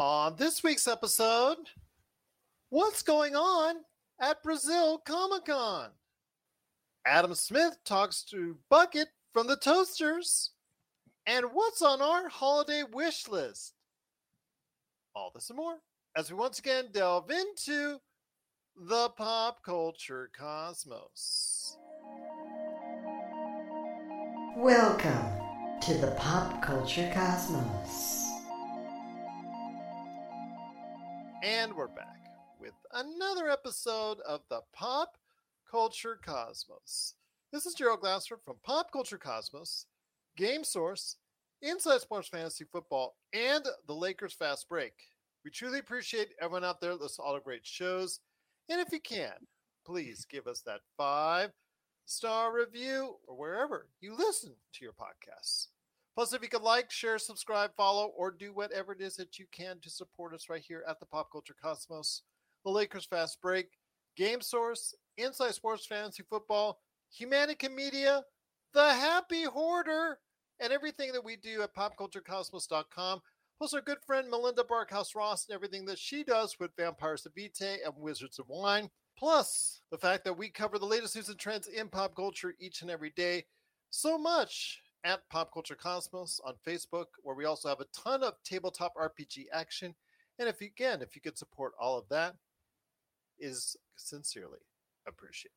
On this week's episode, what's going on at Brazil Comic Con? Adam Smith talks to Bucket from the Toasters. And what's on our holiday wish list? All this and more as we once again delve into the pop culture cosmos. Welcome to the pop culture cosmos. And we're back with another episode of the Pop Culture Cosmos. This is Gerald Glassford from Pop Culture Cosmos, Game Source, Inside Sports Fantasy Football, and the Lakers Fast Break. We truly appreciate everyone out there listens to all the great shows. And if you can, please give us that five star review or wherever you listen to your podcasts. Plus, if you could like, share, subscribe, follow, or do whatever it is that you can to support us right here at the Pop Culture Cosmos, the Lakers Fast Break, Game Source, Inside Sports Fantasy Football, Humanica Media, The Happy Hoarder, and everything that we do at popculturecosmos.com. Plus, our good friend Melinda Barkhouse Ross and everything that she does with Vampires of Vitae and Wizards of Wine. Plus, the fact that we cover the latest news and trends in pop culture each and every day. So much at Pop Culture Cosmos on Facebook, where we also have a ton of tabletop RPG action. And if you, again, if you could support all of that, is sincerely appreciated.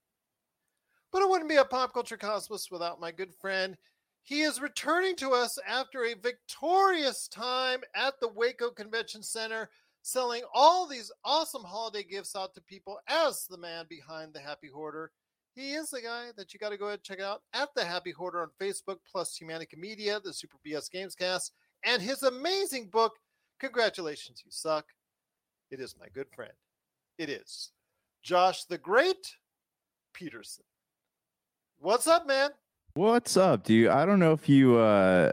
But it wouldn't be a Pop Culture Cosmos without my good friend. He is returning to us after a victorious time at the Waco Convention Center, selling all these awesome holiday gifts out to people as the man behind the Happy Hoarder. He is the guy that you got to go ahead and check out at the Happy Hoarder on Facebook, plus Humanica Media, the Super BS Gamescast, and his amazing book, Congratulations, You Suck. It is my good friend. It is Josh the Great Peterson. What's up, man? What's up, dude? I don't know if you uh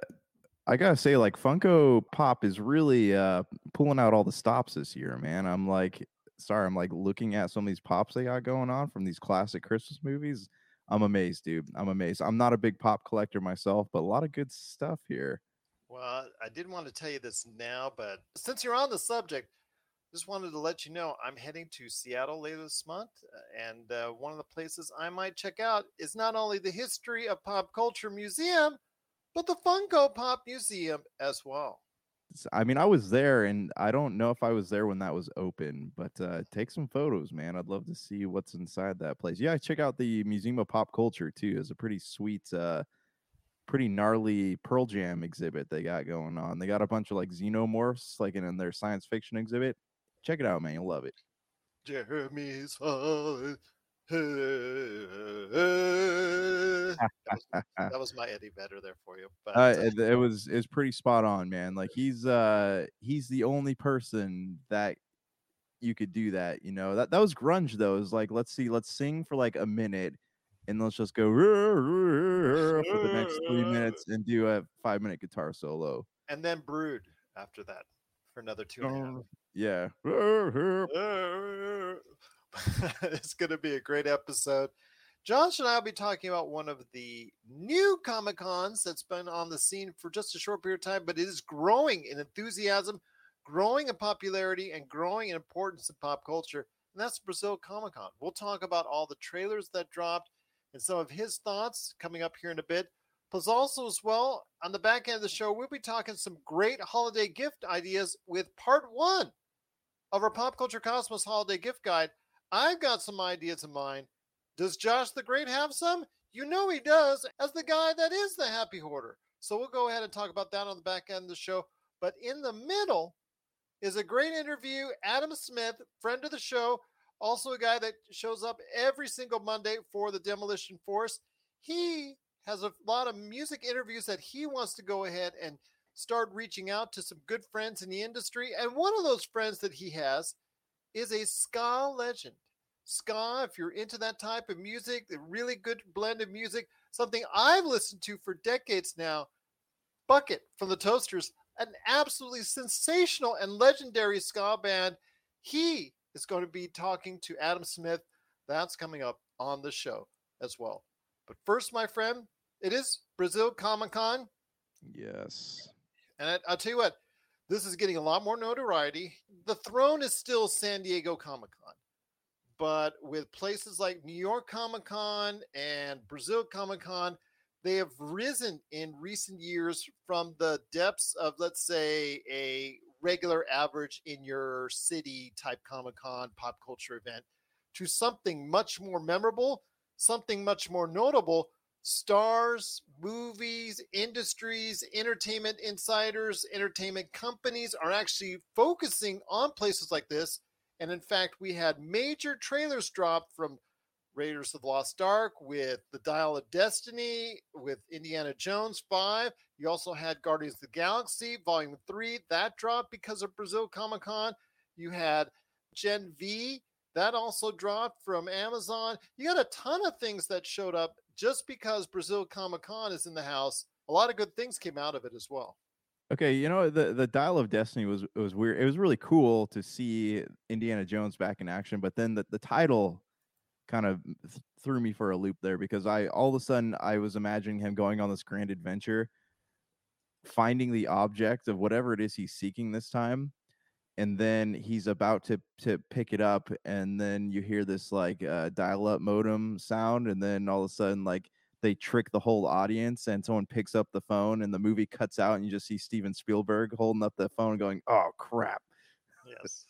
I gotta say, like Funko Pop is really uh pulling out all the stops this year, man. I'm like sorry, I'm like looking at some of these pops they got going on from these classic Christmas movies. I'm amazed, dude. I'm amazed. I'm not a big pop collector myself, but a lot of good stuff here. Well, I didn't want to tell you this now, but since you're on the subject, just wanted to let you know I'm heading to Seattle later this month. uh, And uh, one of the places I might check out is not only the History of Pop Culture Museum, but the Funko Pop Museum as well. I mean, I was there, and I don't know if I was there when that was open, but uh, take some photos, man. I'd love to see what's inside that place. Yeah, check out the Museum of Pop Culture too. It's a pretty sweet, uh, pretty gnarly Pearl Jam exhibit they got going on. They got a bunch of like xenomorphs, like in, in their science fiction exhibit. Check it out, man. You'll love it. Jeremy's falling. That, was, that was my Eddie Vedder there for you. But uh, uh, it, it was it's pretty spot on, man. Like he's uh he's the only person that you could do that. You know that that was grunge though. It's like let's see, let's sing for like a minute, and let's just go for the next three minutes and do a five minute guitar solo. and then Brood after that for another two half. Yeah. it's going to be a great episode. Josh and I will be talking about one of the new Comic Cons that's been on the scene for just a short period of time, but it is growing in enthusiasm, growing in popularity, and growing in importance in pop culture. And that's Brazil Comic Con. We'll talk about all the trailers that dropped and some of his thoughts coming up here in a bit. Plus, also as well, on the back end of the show, we'll be talking some great holiday gift ideas with part one of our Pop Culture Cosmos Holiday Gift Guide. I've got some ideas in mind. Does Josh the Great have some? You know he does, as the guy that is the Happy Hoarder. So we'll go ahead and talk about that on the back end of the show. But in the middle is a great interview. Adam Smith, friend of the show, also a guy that shows up every single Monday for the Demolition Force. He has a lot of music interviews that he wants to go ahead and start reaching out to some good friends in the industry. And one of those friends that he has is a ska legend. Ska, if you're into that type of music, the really good blend of music, something I've listened to for decades now. Bucket from the Toasters, an absolutely sensational and legendary ska band. He is going to be talking to Adam Smith. That's coming up on the show as well. But first, my friend, it is Brazil Comic Con. Yes. And I, I'll tell you what, This is getting a lot more notoriety. The throne is still San Diego Comic Con, but with places like New York Comic Con and Brazil Comic Con, they have risen in recent years from the depths of, let's say, a regular average in your city type Comic Con pop culture event to something much more memorable, something much more notable. Stars, movies, industries, entertainment insiders, entertainment companies are actually focusing on places like this. And in fact, we had major trailers drop from Raiders of the Lost Ark, with The Dial of Destiny, with Indiana Jones 5. You also had Guardians of the Galaxy Volume 3. That dropped because of Brazil Comic Con. You had Gen V. That also dropped from Amazon. You got a ton of things that showed up just because Brazil Comic Con is in the house. A lot of good things came out of it as well. Okay, you know the the Dial of Destiny was was weird. It was really cool to see Indiana Jones back in action, but then the, the title kind of th- threw me for a loop there because I all of a sudden I was imagining him going on this grand adventure, finding the object of whatever it is he's seeking this time, and then he's about to to pick it up, and then you hear this like uh, dial-up modem sound, and then all of a sudden like they trick the whole audience, and someone picks up the phone, and the movie cuts out, and you just see Steven Spielberg holding up the phone, going, "Oh crap." Yes.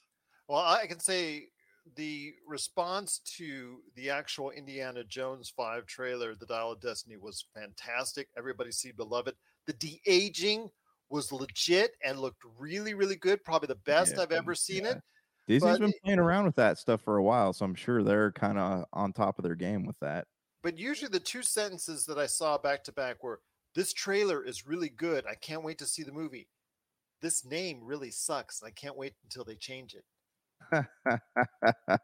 Well, I can say the response to the actual Indiana Jones 5 trailer, The Dial of Destiny, was fantastic. Everybody seemed to love it. The de aging was legit and looked really, really good. Probably the best Yeah, I've ever seen yeah. it. Disney's But been playing around with that stuff for a while, so I'm sure they're kind of on top of their game with that. But usually the two sentences that I saw back to back were this trailer is really good. I can't wait to see the movie. This name really sucks. I can't wait until they change it.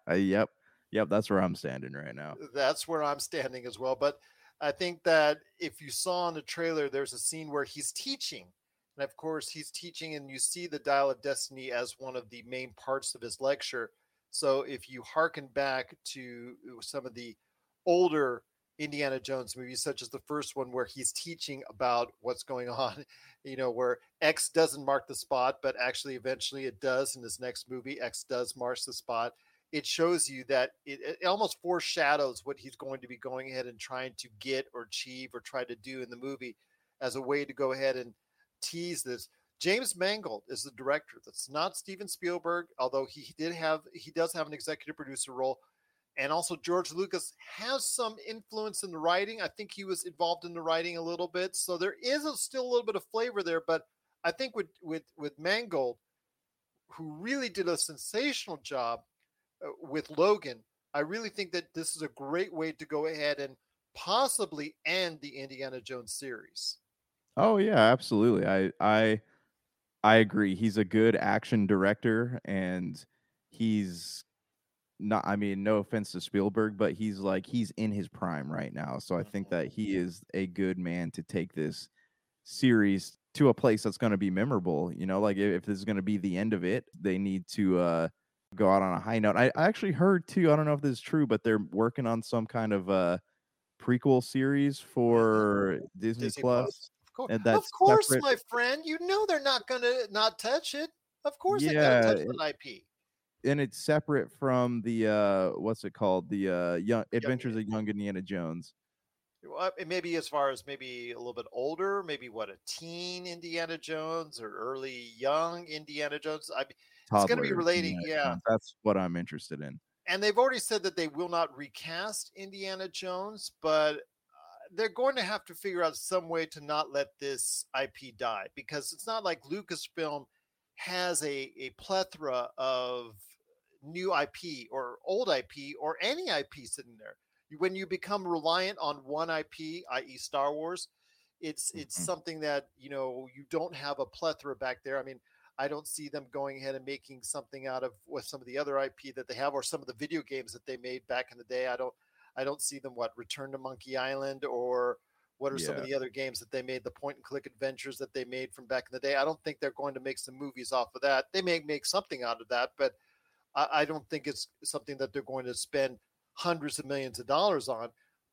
yep, yep, that's where I'm standing right now. Uh, that's where I'm standing as well. But I think that if you saw in the trailer, there's a scene where he's teaching. And of course, he's teaching, and you see the Dial of Destiny as one of the main parts of his lecture. So if you hearken back to uh, some of the older Indiana Jones movies, such as the first one where he's teaching about what's going on, you know, where X doesn't mark the spot, but actually eventually it does in this next movie. X does mark the spot it shows you that it, it almost foreshadows what he's going to be going ahead and trying to get or achieve or try to do in the movie as a way to go ahead and tease this. James Mangold is the director. That's not Steven Spielberg, although he did have he does have an executive producer role. And also George Lucas has some influence in the writing. I think he was involved in the writing a little bit. So there is a, still a little bit of flavor there, but I think with with with Mangold, who really did a sensational job uh, with Logan, I really think that this is a great way to go ahead and possibly end the Indiana Jones series. Oh yeah, absolutely. I I I agree. He's a good action director and he's not I mean, no offense to Spielberg, but he's like he's in his prime right now. So I think that he is a good man to take this series to a place that's going to be memorable, you know, like if, if this is going to be the end of it, they need to uh go out on a high note. I, I actually heard too, I don't know if this is true, but they're working on some kind of uh prequel series for Disney, Disney Plus. Plus. Of course, of course separate- my friend. You know they're not going to not touch it. Of course Yeah, to touch that IP. and it's separate from the uh what's it called the uh young adventures of young indiana jones Well, maybe as far as maybe a little bit older, maybe what a teen Indiana Jones or early young Indiana Jones. I, It's gonna be relating, Indiana yeah. Jones. that's what i'm interested in and they've already said that they will not recast Indiana Jones, but they're going to have to figure out some way to not let this IP die because it's not like Lucasfilm has a, a plethora of new IP or old IP or any IP sitting there. When you become reliant on one IP, i.e., Star Wars, it's it's Mhm. something that you know you don't have a plethora back there. I mean, I don't see them going ahead and making something out of with some of the other IP that they have or some of the video games that they made back in the day. I don't I don't see them what Return to Monkey Island or what are some of the other games that they made, the point and click adventures that they made from back in the day. I don't think they're going to make some movies off of that. They may make something out of that, but I, I don't think it's something that they're going to spend hundreds of millions of dollars on.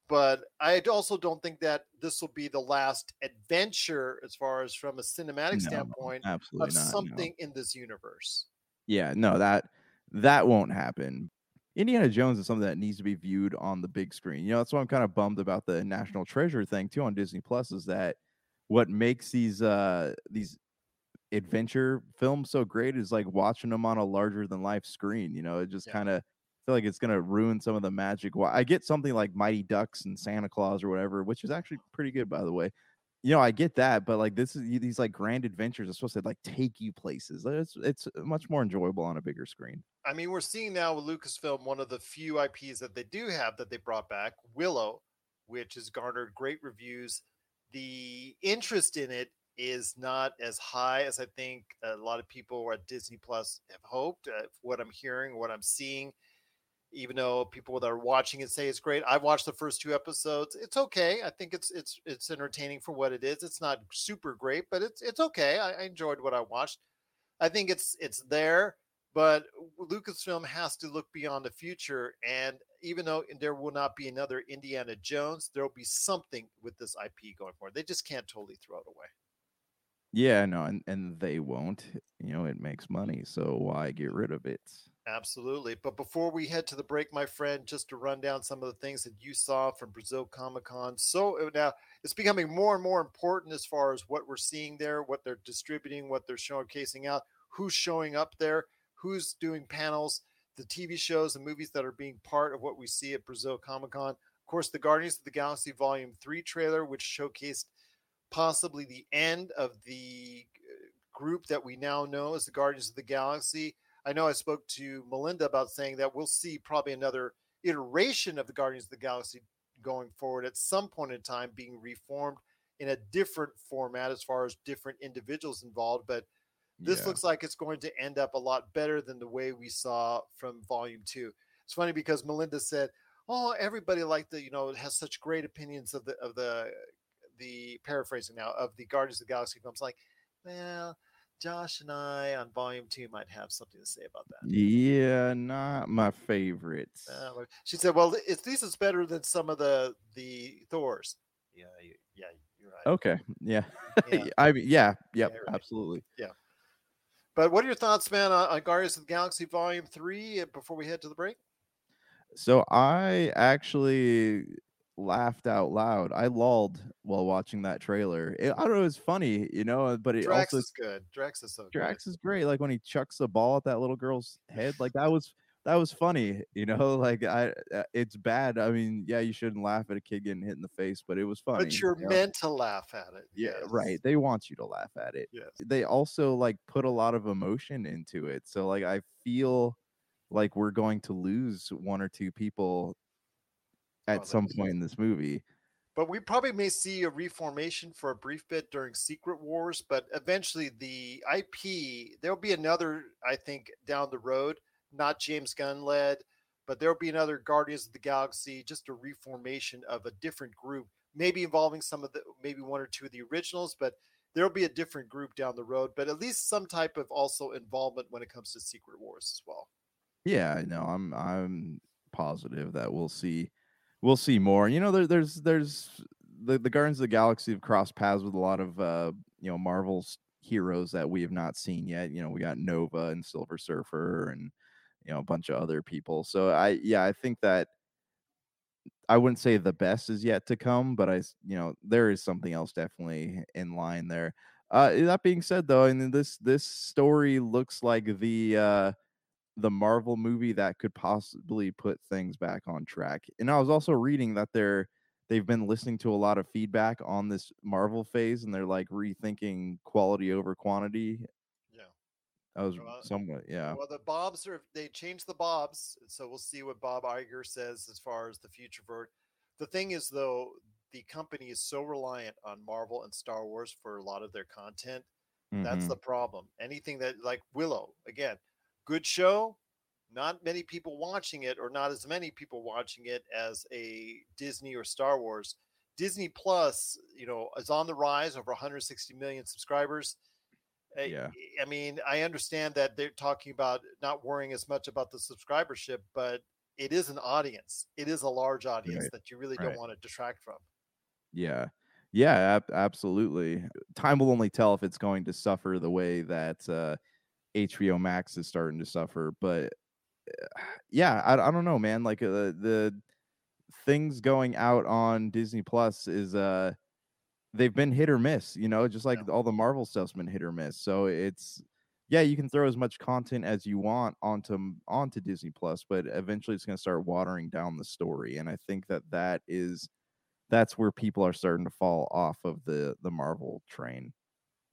but I also don't think that this will be the last adventure as far as from a cinematic No, standpoint absolutely of not. no. something in this universe. Yeah, no, that that won't happen. Indiana Jones is something that needs to be viewed on the big screen. You know, that's why I'm kind of bummed about the National Treasure thing too on Disney Plus is that what makes these uh these adventure films so great is like watching them on a larger than life screen. You know, it just Yeah. kind of feel like it's gonna ruin some of the magic. I get something like Mighty Ducks and Santa Claus or whatever, which is actually pretty good by the way. You know, I get that, but like this is these like grand adventures are supposed to like take you places. It's it's much more enjoyable on a bigger screen. I mean, we're seeing now with Lucasfilm one of the few IPs that they do have that they brought back, Willow, which has garnered great reviews. The interest in it is not as high as I think a lot of people at Disney Plus have hoped. Uh, what I'm hearing, what I'm seeing, even though people that are watching it say it's great, I've watched the first two episodes. It's okay. I think it's it's it's entertaining for what it is. It's not super great, but it's it's okay. I, I enjoyed what I watched. I think it's it's there but Lucasfilm has to look beyond the future. And even though there will not be another Indiana Jones, there will be something with this IP going forward. They just can't totally throw it away. Yeah, no, and, and they won't. You know, it makes money, so why get rid of it? Absolutely. But before we head to the break, my friend, just to run down some of the things that you saw from Brazil Comic Con. So uh, now it's becoming more and more important as far as what we're seeing there, what they're distributing, what they're showcasing out, who's showing up there, who's doing panels, the TV shows the movies that are being part of what we see at Brazil Comic Con. Of course, the Guardians of the Galaxy Volume 3 trailer, which showcased possibly the end of the uh, group that we now know as the Guardians of the Galaxy. I know I spoke to Melinda about saying that we'll see probably another iteration of the Guardians of the Galaxy going forward at some point in time being reformed in a different format as far as different individuals involved. But this Yeah. looks like it's going to end up a lot better than the way we saw from volume two. It's funny because Melinda said, Oh, everybody liked the, you know, has such great opinions of the of the the paraphrasing now of the Guardians of the Galaxy films. Like, well, Josh and I on volume two might have something to say about that. Yeah, not my favorites. Uh, she said, "Well, at least it's better than some of the the Thors." Yeah, yeah, you're right. okay, yeah, Yeah. I mean, yeah, yep, absolutely. Yeah, right. absolutely. But what are your thoughts, man, on, on Guardians of the Galaxy Volume Three? uh, Before we head to the break, So I actually laughed out loud. I lulled while watching that trailer. It, I don't know, it's funny, you know, but it Drax also is good. Drax is so good. Drax is great. Like when he chucks the ball at that little girl's head, like that was that was funny. You know, like I, uh, it's bad. I mean, yeah, you shouldn't laugh at a kid getting hit in the face, but it was funny. but you're you know? meant to laugh at it. Yeah, yes. right. They want you to laugh at it. Yes. They also like put a lot of emotion into it. So like I feel like we're going to lose one or two people at Oh, some point in this movie. But we probably may see a reformation for a brief bit during Secret Wars, but eventually the IP, there'll be another, I think, down the road, not James Gunn led, but there'll be another Guardians of the Galaxy, just a reformation of a different group, maybe involving some of the, maybe one or two of the originals, but there'll be a different group down the road, but at least some type of also involvement when it comes to Secret Wars as well. Yeah, no, I'm I'm positive that we'll see we'll see more. You know, there, there's there's the the Guardians of the Galaxy have crossed paths with a lot of uh you know Marvel's heroes that we have not seen yet. You know, we got Nova and Silver Surfer and you know a bunch of other people. So I yeah, I think that I wouldn't say the best is yet to come, but I you know there is something else definitely in line there. Uh, that being said, though, and this this story looks like the uh, the Marvel movie that could possibly put things back on track. And I was also reading that they're they've been listening to a lot of feedback on this Marvel phase, and they're like rethinking quality over quantity. I was Well, somewhat yeah. Well, the Bobs are they changed the Bobs, so we'll see what Bob Iger says as far as the future for. The thing is, though, the company is so reliant on Marvel and Star Wars for a lot of their content. That's Mhm. the problem. Anything that like Willow, again, good show, not many people watching it, or not as many people watching it as a Disney or Star Wars. Disney Plus, you know, is on the rise, over 160 million subscribers. Yeah. I mean, I understand that they're talking about not worrying as much about the subscribership, but it is an audience. It is a large audience Right, that you really right. don't want to detract from. Yeah. Yeah, ab- absolutely. Time will only tell if it's going to suffer the way that uh, HBO Max is starting to suffer. But uh, yeah, I, I don't know, man. Like uh, the things going out on Disney Plus is uh they've been hit or miss, you know, just like Yeah. all the Marvel stuff's been hit or miss. So it's yeah, you can throw as much content as you want onto onto Disney Plus, but eventually it's going to start watering down the story, and I think that that is that's where people are starting to fall off of the the Marvel train.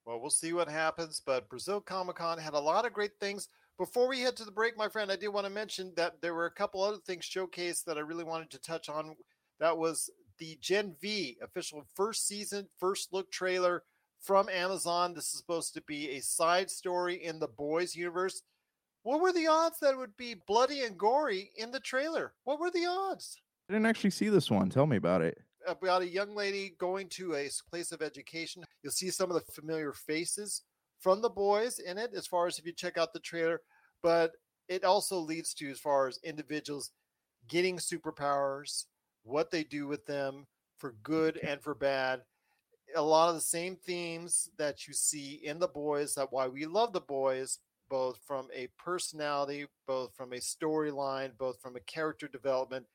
Well, we'll see what happens. But Brazil Comic Con had a lot of great things. Before we head to the break, my friend, I did want to mention that there were a couple other things showcased that I really wanted to touch on. That was the Gen V official first season, first look trailer from Amazon. This is supposed to be a side story in the boys universe. What were the odds that it would be bloody and gory in the trailer? What were the odds? I didn't actually see this one. Tell me about it. about a young lady going to a place of education. You'll see some of the familiar faces from the boys in it, as far as if you check out the trailer. But it also leads to, as far as individuals getting superpowers, what they do with them for good and for bad. A lot of the same themes that you see in the boys, that why we love the boys, both from a personality, both from a storyline, both from a character development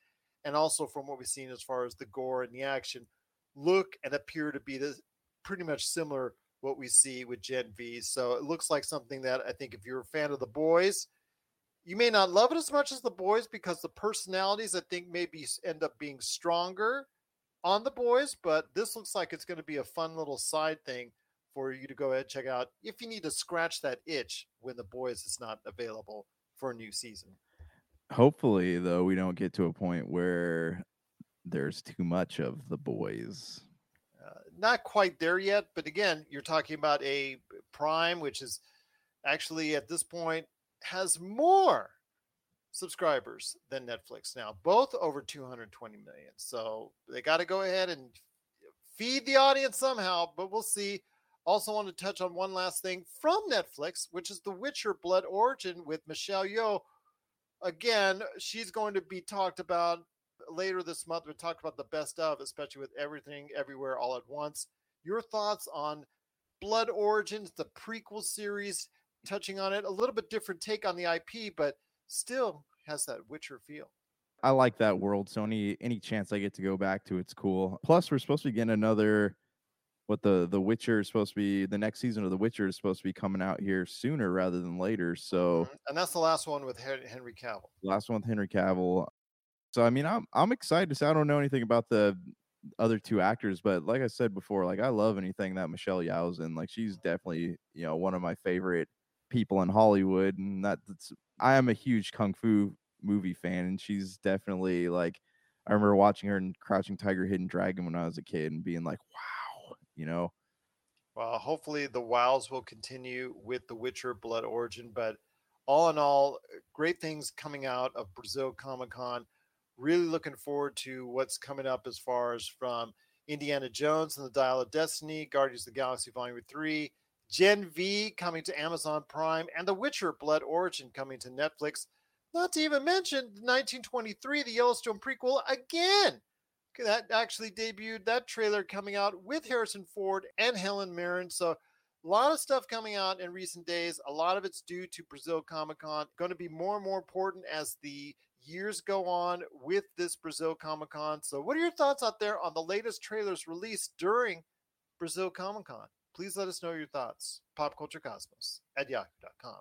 and also from what we've seen as far as the gore and the action, look and appear to be this pretty much similar what we see with Gen V. So it looks like something that I think if you're a fan of the boys, you may not love it as much as the boys because the personalities I think maybe end up being stronger on the boys, but this looks like it's going to be a fun little side thing for you to go ahead and check out if you need to scratch that itch when the boys is not available for a new season. Hopefully, though, we don't get to a point where there's too much of the boys. uh, not quite there yet but again you're talking about a prime which is actually at this point has more subscribers than netflix now both over 220 million. So they got to go ahead and feed the audience somehow but we'll see. Also want to touch on one last thing from netflix which is the witcher blood origin with michelle yeoh. Again she's going to be talked about later this month. We talked about the best of especially with everything everywhere all at once. Your thoughts on blood origins the prequel series touching on it a little bit different take on the ip but still has that witcher feel I like that world, so any any chance I get to go back to, it's cool. Plus, we're supposed to be getting another. What the the Witcher is supposed to be the next season of the Witcher is supposed to be coming out here sooner rather than later. So Mhm. and that's the last one with henry cavill last one with Henry Cavill. So I mean, I'm I'm excited to say I don't know anything about the other two actors, but like I said before, like I love anything that Michelle Yeoh's in. Like she's definitely you know one of my favorite people in Hollywood, and that- that's I am a huge kung fu movie fan, and she's definitely like I remember watching her in Crouching Tiger, Hidden Dragon when I was a kid, and being like, wow, you know. well hopefully the wows will continue with the witcher blood origin but all in all great things coming out of brazil comic-con really looking forward to what's coming up as far as from indiana jones and the dial of destiny guardians of the galaxy volume 3 gen v coming to amazon prime and the witcher blood origin coming to netflix not to even mention 1923 the yellowstone prequel again that actually debuted that trailer coming out with Harrison Ford and Helen Mirren. So a lot of stuff coming out in recent days. A lot of it's due to Brazil Comic Con. Going to be more and more important as the years go on with this Brazil Comic Con. So, what are your thoughts out there on the latest trailers released during Brazil Comic Con? Please let us know your thoughts. Popculturecosmos at yahoo.com.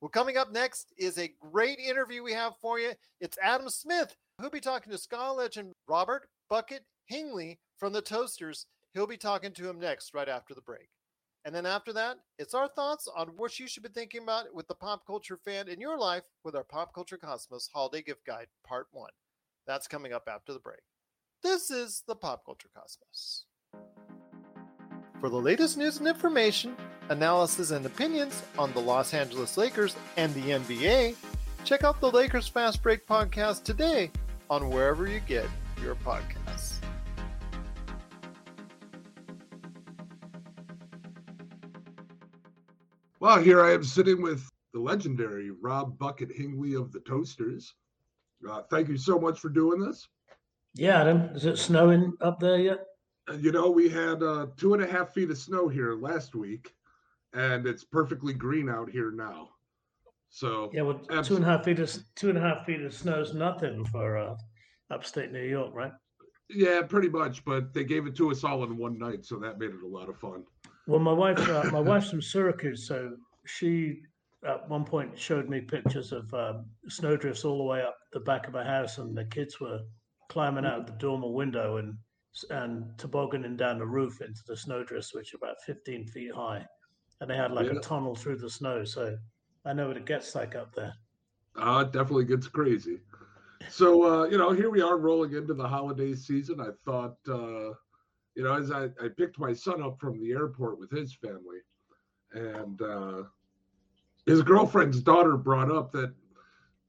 Well, coming up next is a great interview we have for you. It's Adam Smith, who'll be talking to ska legend Robert Bucket Hingley from the Toasters. He'll be talking to him next, right after the break. And then after that, it's our thoughts on what you should be thinking about with the pop culture fan in your life with our Pop Culture Cosmos Holiday Gift Guide Part 1. That's coming up after the break. This is the Pop Culture Cosmos. For the latest news and information, analysis and opinions on the Los Angeles Lakers and the NBA, check out the Lakers Fast Break podcast today on wherever you get your podcasts. Well, here I am sitting with the legendary Rob Bucket Hingley of the Toasters. Uh, thank you so much for doing this. Yeah, Adam, is it snowing up there yet? You know, we had uh, two and a half feet of snow here last week, and it's perfectly green out here now. So Yeah, well, two and a half feet of two and a half feet of snow is nothing for uh, upstate New York, right? yeah, pretty much. But they gave it to us all in one night, so that made it a lot of fun. Well, my wife, uh, my wife's from Syracuse, so she at one point showed me pictures of um, snowdrifts all the way up the back of her house, and the kids were climbing out of the dormer window and and tobogganing down the roof into the snowdrifts, which are about 15 feet high, and they had like Yeah. a tunnel through the snow. So I know what it gets like up there. Uh, it definitely gets crazy. So, uh, you know, here we are rolling into the holiday season. I thought, uh, you know, as I, I picked my son up from the airport with his family, and uh, his girlfriend's daughter brought up that,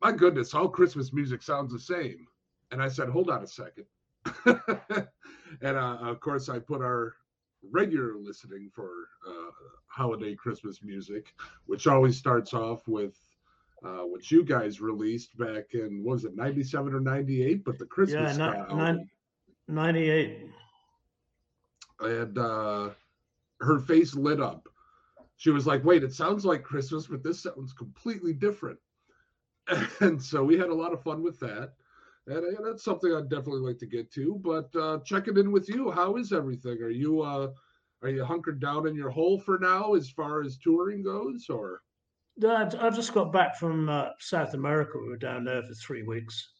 my goodness, all Christmas music sounds the same. And I said, hold on a second. and uh, of course, I put our regular listening for uh, holiday Christmas music, which always starts off with uh, which you guys released back in what was it 97 or 98 but the christmas Yeah, ni- album. 98. and uh her face lit up she was like wait it sounds like christmas but this sounds completely different and so we had a lot of fun with that and uh, that's something i'd definitely like to get to but uh checking in with you how is everything are you uh are you hunkered down in your hole for now as far as touring goes or I've just got back from uh, South America. We were down there for three weeks,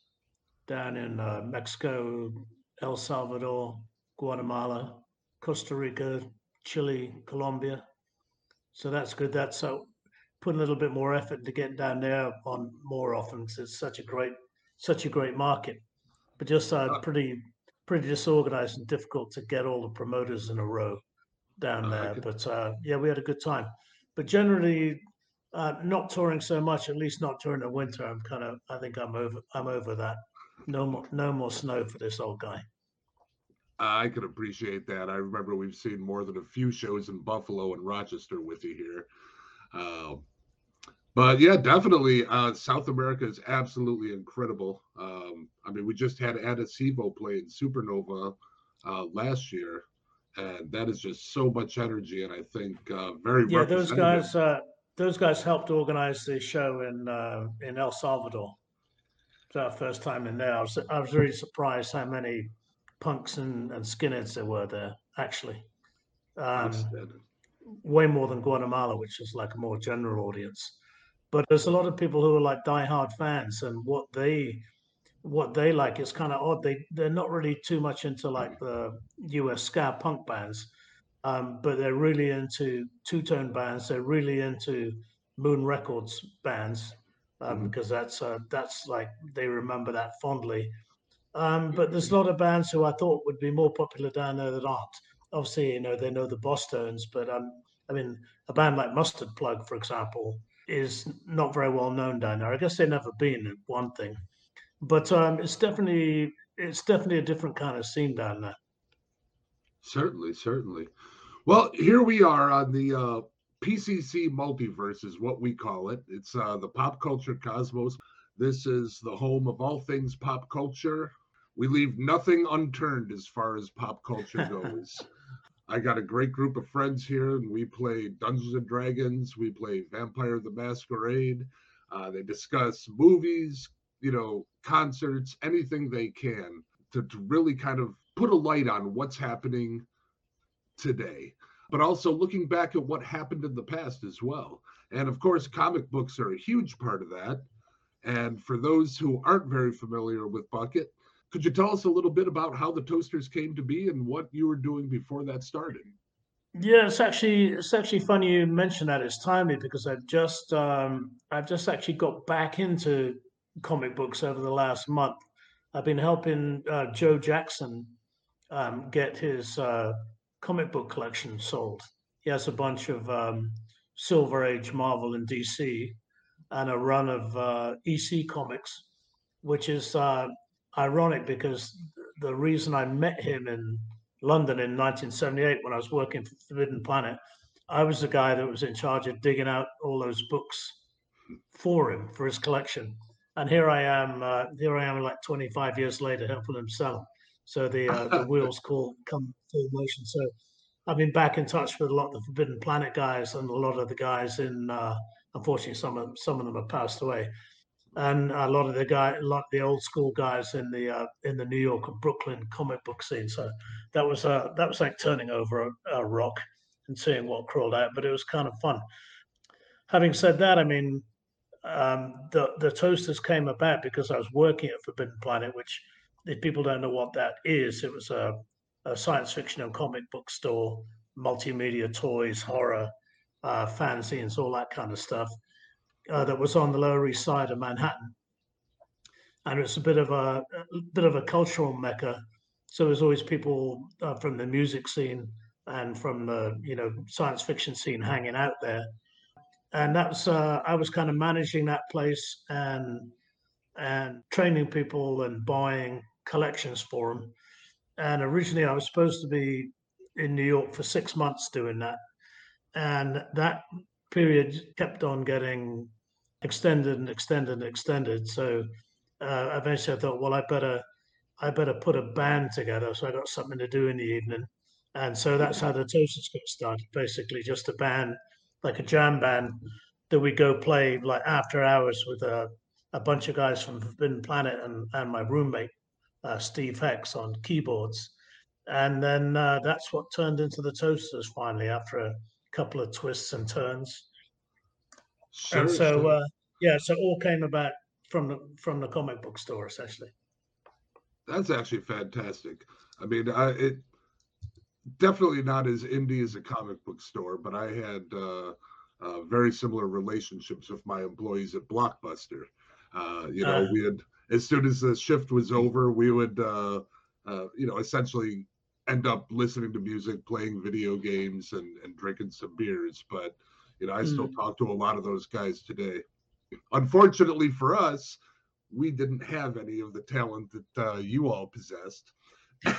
down in uh, Mexico, El Salvador, Guatemala, Costa Rica, Chile, Colombia. So that's good. That's uh, put a little bit more effort to get down there on more often because it's such a great, such a great market. But just uh, pretty, pretty disorganized and difficult to get all the promoters in a row down Uh, there. But uh, yeah, we had a good time. But generally, uh, not touring so much, at least not during the winter. I'm kind of, I think I'm over, I'm over that. No more, no more snow for this old guy. I can appreciate that. I remember we've seen more than a few shows in Buffalo and Rochester with you here. Um, but yeah, definitely, uh, South America is absolutely incredible. Um, I mean, we just had Adesivo play in Supernova uh, last year, and that is just so much energy, and I think uh, very Yeah, those guys, uh, those guys helped organize the show in uh, in El Salvador. It's our first time in there. I was, I was really surprised how many punks and, and skinheads there were there. Actually, um, way more than Guatemala, which is like a more general audience. But there's a lot of people who are like diehard fans, and what they what they like is kind of odd. They they're not really too much into like the US ska punk bands, um, but they're really into two tone bands. They're really into Moon Records bands um, Mhm. because that's uh, that's like they remember that fondly. Um, but there's a lot of bands who I thought would be more popular down there that aren't. Obviously, you know they know the Bosstones, but um, I mean a band like Mustard Plug, for example, is not very well known down there. I guess they've never been one thing, but um, it's definitely it's definitely a different kind of scene down there. Certainly, certainly. Well, here we are on the uh, PCC multiverse, is what we call it. It's uh, the pop culture cosmos. This is the home of all things pop culture. We leave nothing unturned as far as pop culture goes. I got a great group of friends here, and we play Dungeons and Dragons. We play Vampire the Masquerade. Uh, they discuss movies, you know, concerts, anything they can to, to really kind of put a light on what's happening today, but also looking back at what happened in the past as well. And of course, comic books are a huge part of that. And for those who aren't very familiar with Bucket, could you tell us a little bit about how the Toasters came to be and what you were doing before that started? Yeah, it's actually it's actually funny you mentioned that. It's timely because I've just um, I've just actually got back into comic books over the last month. I've been helping uh, Joe Jackson um, get his uh, comic book collection sold. He has a bunch of um, Silver Age Marvel and DC, and a run of uh, EC comics, which is uh, ironic because the reason I met him in London in 1978 when I was working for Forbidden Planet, I was the guy that was in charge of digging out all those books for him for his collection. and here I am. Uh, here I am, like 25 years later, helping them sell. So the uh, the wheels call come to motion. So I've been back in touch with a lot of the Forbidden Planet guys and a lot of the guys in. Uh, unfortunately, some of some of them have passed away, and a lot of the guy, of the old school guys in the uh, in the New York and Brooklyn comic book scene. So that was uh, that was like turning over a, a rock and seeing what crawled out, but it was kind of fun. Having said that, I mean, um, the the toasters came about because I was working at Forbidden Planet, which if people don't know what that is, it was a, a science fiction and comic book store, multimedia toys, horror, uh, fanzines, all that kind of stuff. Uh, that was on the Lower East Side of Manhattan, and it's a bit of a, a bit of a cultural mecca. So there's always people uh, from the music scene and from the you know science fiction scene hanging out there, and that's uh, I was kind of managing that place and and training people and buying collections for them. And originally, I was supposed to be in New York for six months doing that, and that period kept on getting extended and extended and extended. So uh, eventually, I thought, well, I better I better put a band together so I got something to do in the evening. And so that's how the Toasters got started. Basically, just a band, like a jam band, that we go play like after hours with a, a bunch of guys from Forbidden Planet and, and my roommate uh, Steve Hex on keyboards. And then uh, that's what turned into the Toasters finally after a couple of twists and turns. Sure, and so, uh, yeah, so all came about from the from the comic book store essentially. That's actually fantastic. I mean, I, it definitely not as indie as a comic book store, but I had uh, uh, very similar relationships with my employees at Blockbuster. Uh, you know, Uh. we had as soon as the shift was over, we would, uh, uh, you know, essentially end up listening to music, playing video games, and and drinking some beers. But you know, I still talk to a lot of those guys today. Unfortunately for us, we didn't have any of the talent that uh, you all possessed.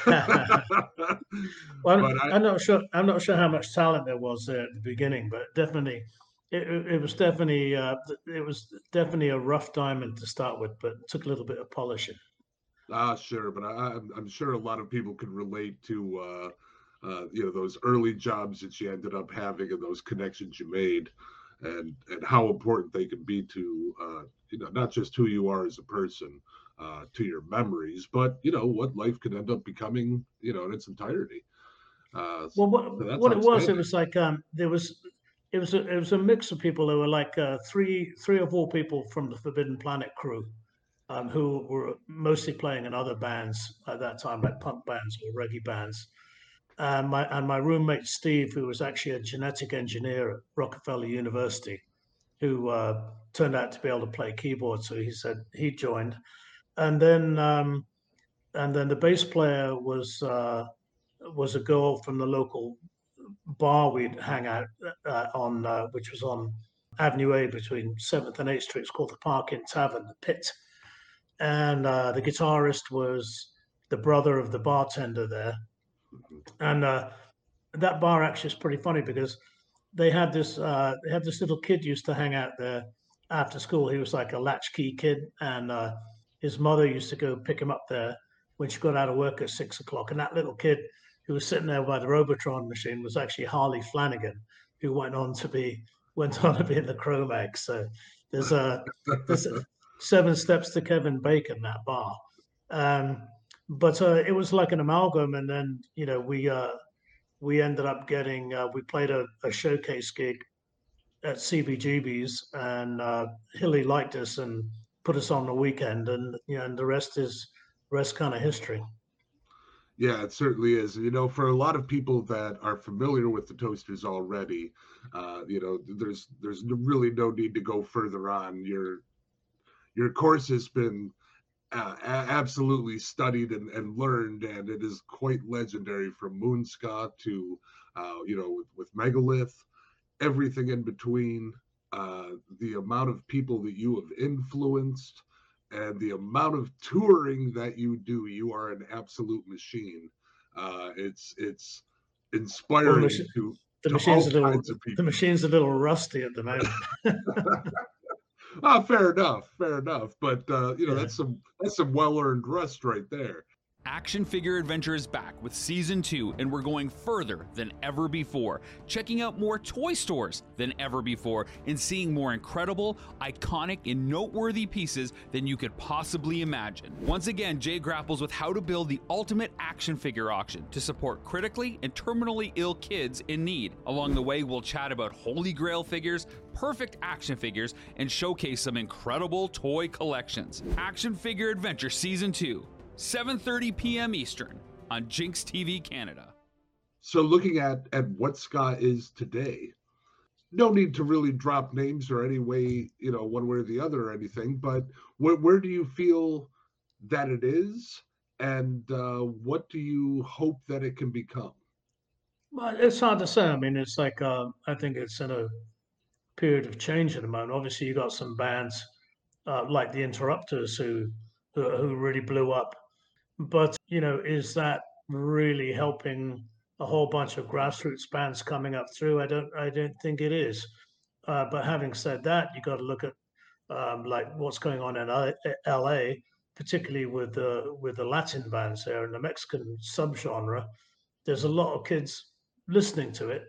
Well, But I- I'm not sure. I'm not sure how much talent there was there at the beginning, but definitely, it, it was definitely uh, it was definitely a rough diamond to start with, but took a little bit of polishing. Ah, sure, but I, I'm I'm sure a lot of people could relate to uh, uh, you know those early jobs that you ended up having and those connections you made, and and how important they can be to uh, you know not just who you are as a person, uh, to your memories, but you know what life can end up becoming you know in its entirety. Uh, Well, what So what it was, it was like um, there was it was a, it was a mix of people. There were like uh, three three or four people from the Forbidden Planet crew, um, who were mostly playing in other bands at that time, like punk bands or reggae bands. And my and my roommate Steve, who was actually a genetic engineer at Rockefeller University, who uh, turned out to be able to play keyboard, so he said he joined. And then um, and then the bass player was. Uh, was a girl from the local bar we'd hang out uh, on, uh, which was on Avenue A between Seventh and Eighth Street. It's called the Park Inn Tavern, the Pit. And uh, the guitarist was the brother of the bartender there. And uh, that bar actually is pretty funny because they had this uh, they had this little kid used to hang out there after school. He was like a latchkey kid, and uh, his mother used to go pick him up there when she got out of work at six o'clock. And that little kid who was sitting there by the Robotron machine was actually Harley Flanagan, who went on to be went on to be in the Cro-Mags. So there's a there's a seven steps to Kevin Bacon that bar. Um, but uh, it was like an amalgam, and then you know we uh, we ended up getting uh, we played a, a showcase gig at CBGB's, and uh, Hilly liked us and put us on the weekend, and you know, and the rest is rest kind of history. Yeah, it certainly is. You know, for a lot of people that are familiar with the toasters already, uh, you know, there's there's really no need to go further on. Your your course has been uh, absolutely studied and, and learned, and it is quite legendary from Moon Ska to, uh, you know, with, with Megalith, everything in between. Uh, the amount of people that you have influenced, and the amount of touring that you do, you are an absolute machine. Uh, it's it's inspiring machi- to, The to machine's a all little kinds of the machine's a little rusty at the moment. Ah, fair enough, fair enough. But uh, you know, Yeah. that's some that's some well-earned rest right there. Action Figure Adventure is back with season two, and we're going further than ever before, checking out more toy stores than ever before, and seeing more incredible, iconic, and noteworthy pieces than you could possibly imagine. Once again, Jay grapples with how to build the ultimate action figure auction to support critically and terminally ill kids in need. Along the way, we'll chat about holy grail figures, perfect action figures, and showcase some incredible toy collections. Action Figure Adventure Season 2. 7:30 p.m. Eastern on Jinx TV Canada. So looking at at what Ska is today, no need to really drop names or any way, you know, one way or the other or anything. But where where do you feel that it is, and uh, what do you hope that it can become? Well, it's hard to say. I mean, it's like uh, I think it's in a period of change at the moment. Obviously, you got some bands uh, like the Interrupters who, who who really blew up, but you know, is that really helping a whole bunch of grassroots bands coming up through? I don't I don't think it is. Uh, but having said that, you got to look at um, like what's going on in LA, particularly with the with the Latin bands there and the Mexican subgenre. There's a lot of kids listening to it,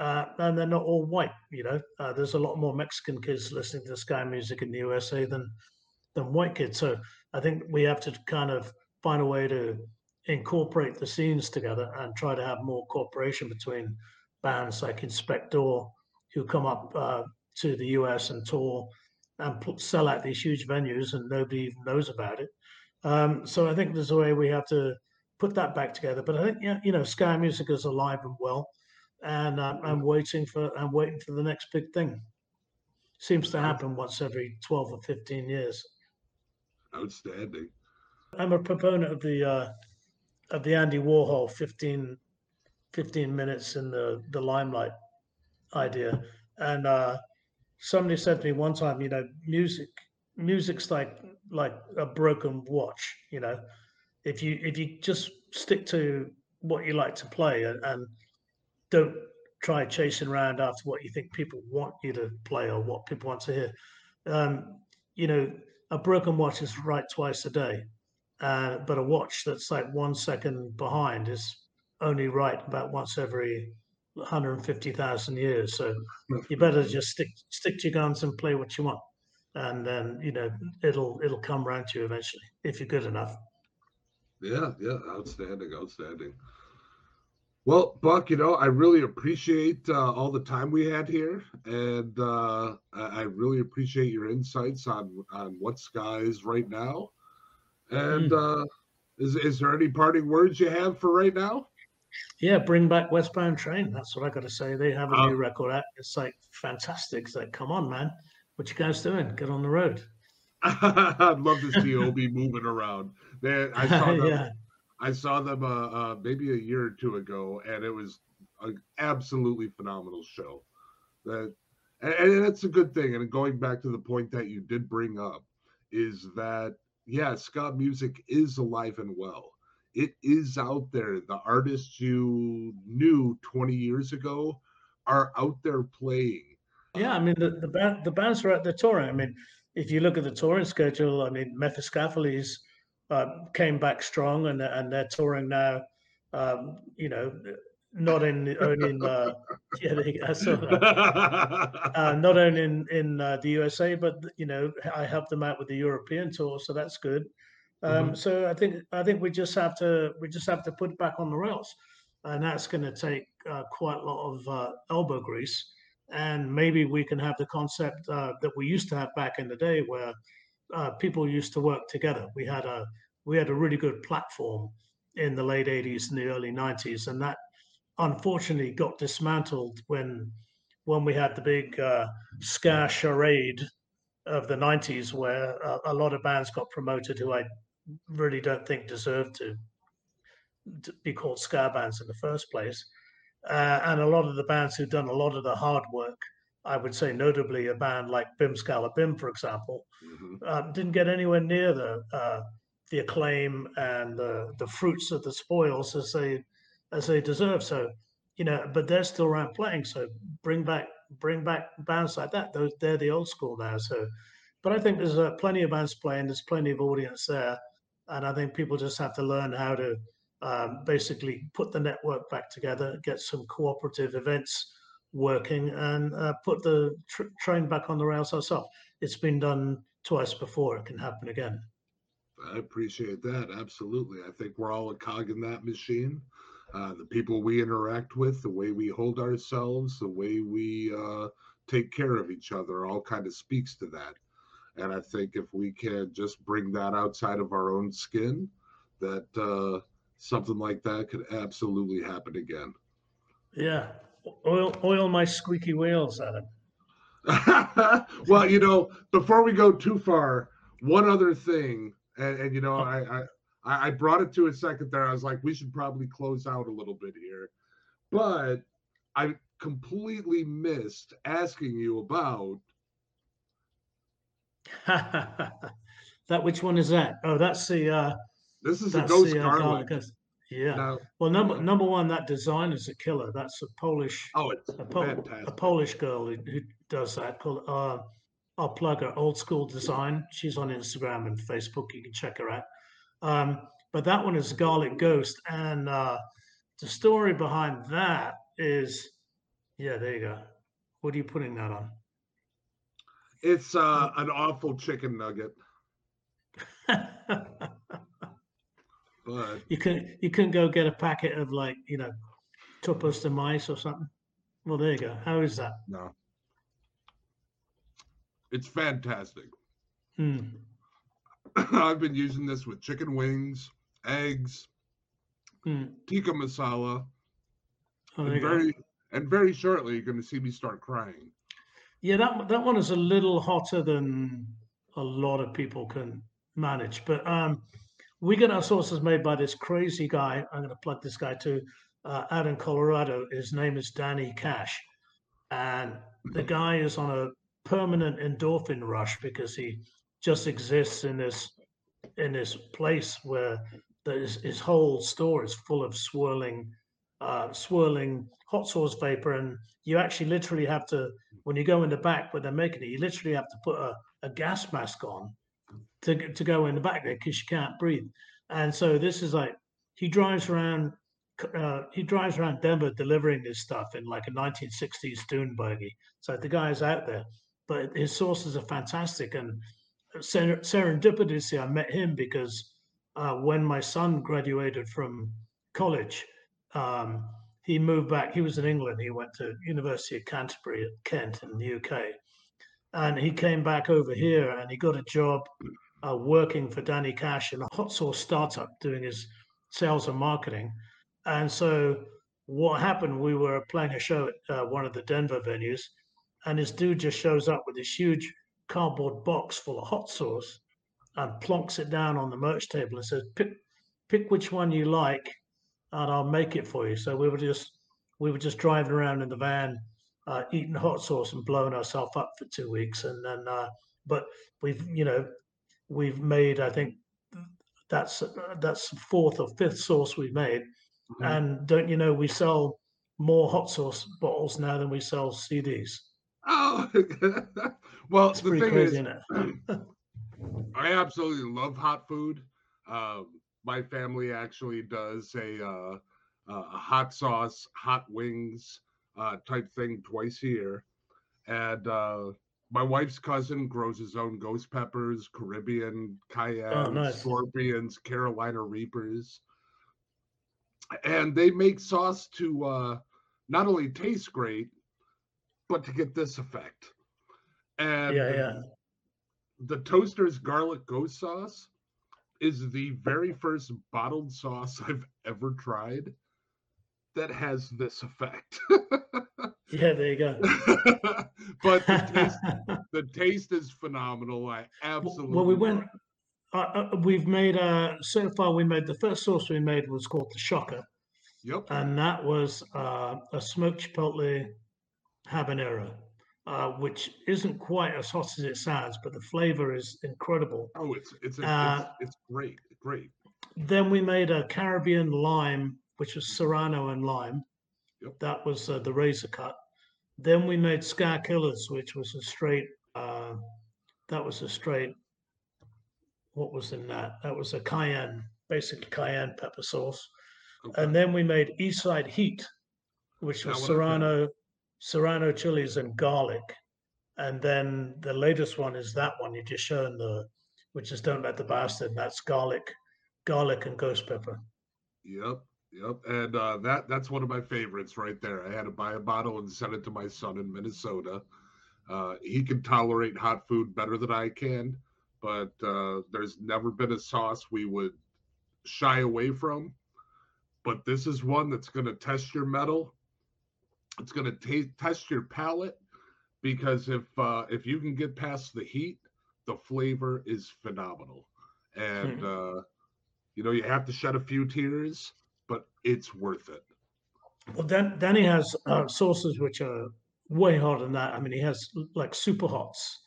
uh, and they're not all white. You know, uh, there's a lot more Mexican kids listening to ska music in the USA than than white kids. So I think we have to kind of find a way to incorporate the scenes together and try to have more cooperation between bands like Inspector, who come up uh, to the US and tour and pl- sell out these huge venues, and nobody even knows about it. Um, so I think there's a way we have to put that back together. But I think yeah, you know, Ska Music is alive and well, and um, I'm waiting for I'm waiting for the next big thing. Seems to happen once every 12 or 15 years. Outstanding. I'm a proponent of the uh, of the Andy Warhol 15, 15 minutes in the the limelight idea. And uh, somebody said to me one time, you know, music music's like like a broken watch. You know, if you if you just stick to what you like to play and, and don't try chasing around after what you think people want you to play or what people want to hear. Um, you know, a broken watch is right twice a day, uh, but a watch that's like one second behind is only right about once every 150,000 years. So you better just stick stick to your guns and play what you want, and then you know it'll it'll come round to you eventually if you're good enough. Yeah, yeah, outstanding, outstanding. Well, Buck, you know, I really appreciate uh, all the time we had here, and uh, I really appreciate your insights on on what Ska is right now. And uh, is is there any parting words you have for right now? Yeah, bring back Westbound Train. That's what I got to say. They have a Oh. new record out. It's like fantastic. It's like, come on, man, what you guys doing? Get on the road. I'd love to see Obi moving around. They, I saw them. yeah, I saw them uh, uh, maybe a year or two ago, and it was an absolutely phenomenal show. That and, and that's a good thing. And going back to the point that you did bring up is that yeah, ska music is alive and well. It is out there. The artists you knew 20 years ago are out there playing. yeah. I mean, the the, band, the bands are at the touring. I mean, if you look at the touring schedule, I mean, Mephiskapheles uh, came back strong, and and they're touring now. Um, you know, not in only in uh, yeah, there you go. I saw uh, not only in in uh, the USA, but you know, I helped them out with the European tour, so that's good. Um, So I think I think we just have to we just have to put it back on the rails, and that's going to take uh, quite a lot of uh, elbow grease. And maybe we can have the concept uh, that we used to have back in the day, where uh, people used to work together. We had a we had a really good platform in the late '80s and the early '90s, and that unfortunately got dismantled when when we had the big uh, ska charade of the 90s where a, a lot of bands got promoted who I really don't think deserved to, to be called ska bands in the first place. Uh, and a lot of the bands who've done a lot of the hard work, I would say notably a band like Bim Skala Bim, for example, Mhm. um, didn't get anywhere near the uh, the acclaim and the the fruits of the spoils as they as they deserve. So, you know, but they're still around playing. So bring back bring back bands like that. Those they're the old school now. So but I think there's uh, plenty of bands playing. There's plenty of audience there, and I think people just have to learn how to um, basically put the network back together, get some cooperative events working, and uh, put the tr- train back on the rails ourselves. It's been done twice before. It can happen again. I appreciate that. Absolutely. I think we're all a cog in that machine. Uh, the people we interact with, the way we hold ourselves, the way we uh, take care of each other, all kind of speaks to that. And I think if we can just bring that outside of our own skin, that uh, something like that could absolutely happen again. Yeah, oil, oil my squeaky wheels, Adam. well, you know, before we go too far, one other thing, and, and you know, I, I I brought it to a second there. I was like, we should probably close out a little bit here, but I completely missed asking you about. that which one is that? Oh, that's the. uh This is the that's ghost the uh, garlic. garlic. Yeah. Now, Well, number number one, that design is a killer. That's a Polish oh, it's a, Pol- a. Polish girl who, who does that. Called uh, I'll plug her Old School Design. She's on Instagram and Facebook. You can check her out. Um, but that one is Garlic Ghost, and uh, the story behind that is, yeah, there you go. What are you putting that on? It's uh, an awful chicken nugget, but you can you can go get a packet of like you know, tupus de mice or something. Well, there you go. How is that? no, it's fantastic. Hmm. I've been using this with chicken wings, eggs, Hmm. tikka masala, Oh, and you go. very and very shortly you're going to see me start crying. Yeah, that that one is a little hotter than a lot of people can manage. But um, we get our sauces made by this crazy guy. I'm going to plug this guy too, uh, out in Colorado. His name is Danny Cash, and the guy is on a permanent endorphin rush because he just exists in this in this place where there's, his whole store is full of swirling uh, swirling hot sauce vapor, and you actually literally have to when you go in the back where they're making it, you literally have to put a, a gas mask on to to go in the back there because you can't breathe. And so this is like he drives around. Uh, he drives around Denver delivering this stuff in like a 1960s dune buggy. So the guy's out there, but his sauces are fantastic. And ser- serendipitously, I met him because uh, when my son graduated from college, um, he moved back. He was in England. He went to University of Canterbury at Kent in the UK, and he came back over here and he got a job uh, working for Danny Cash in a hot sauce startup doing his sales and marketing. And so what happened? We were playing a show at uh, one of the Denver venues, and this dude just shows up with this huge cardboard box full of hot sauce and plonks it down on the merch table and says, "Pick, pick which one you like, and I'll make it for you." So we were just we were just driving around in the van, uh, eating hot sauce and blowing ourselves up for two weeks, and then uh, but we've you know we've made I think that's that's the fourth or fifth sauce we've made, Mhm. and don't you know we sell more hot sauce bottles now than we sell CDs. Oh, well, It's the thing crazy, is? I absolutely love hot food. Um, my family actually does a, uh, a hot sauce, hot wings uh, type thing twice a year. And uh, my wife's cousin grows his own ghost peppers, Caribbean, cayenne, nice. scorpions, Carolina reapers. And they make sauce to uh, not only taste great, but to get this effect. And Yeah, yeah. the Toaster's garlic ghost sauce is the very first bottled sauce I've ever tried that has this effect. Yeah, there you go. but the taste, the taste is phenomenal. I absolutely well, we went. Uh, uh, we've made uh, so far. We made the first sauce we made was called the Shocker, Yep. and that was uh, a smoked chipotle habanero, uh, which isn't quite as hot as it sounds, but the flavor is incredible. oh, it's it's a, uh, it's, it's great, great. Then we made a Caribbean lime, which was Serrano and lime. Yep. That was uh, the razor cut. Then we made Ska Killers, which was a straight uh, that was a straight. What was in that? That was a cayenne, basically cayenne pepper sauce. Okay. And then we made Eastside Heat, which was serrano, serrano chilies and garlic. And then the latest one is that one you just shown the, which is Don't Let the Bastard. That's garlic, garlic and ghost pepper. Yep, yep, and uh, that that's one of my favorites right there. I had to buy a bottle and send it to my son in Minnesota. Uh, he can tolerate hot food better than I can, but uh, there's never been a sauce we would shy away from. But this is one that's going to test your mettle. It's going to test your palate because if uh, if you can get past the heat, the flavor is phenomenal, and uh, you know you have to shed a few tears, but it's worth it. Well, Dan, Danny has uh, sauces which are way hotter than that. I mean, he has like super hots,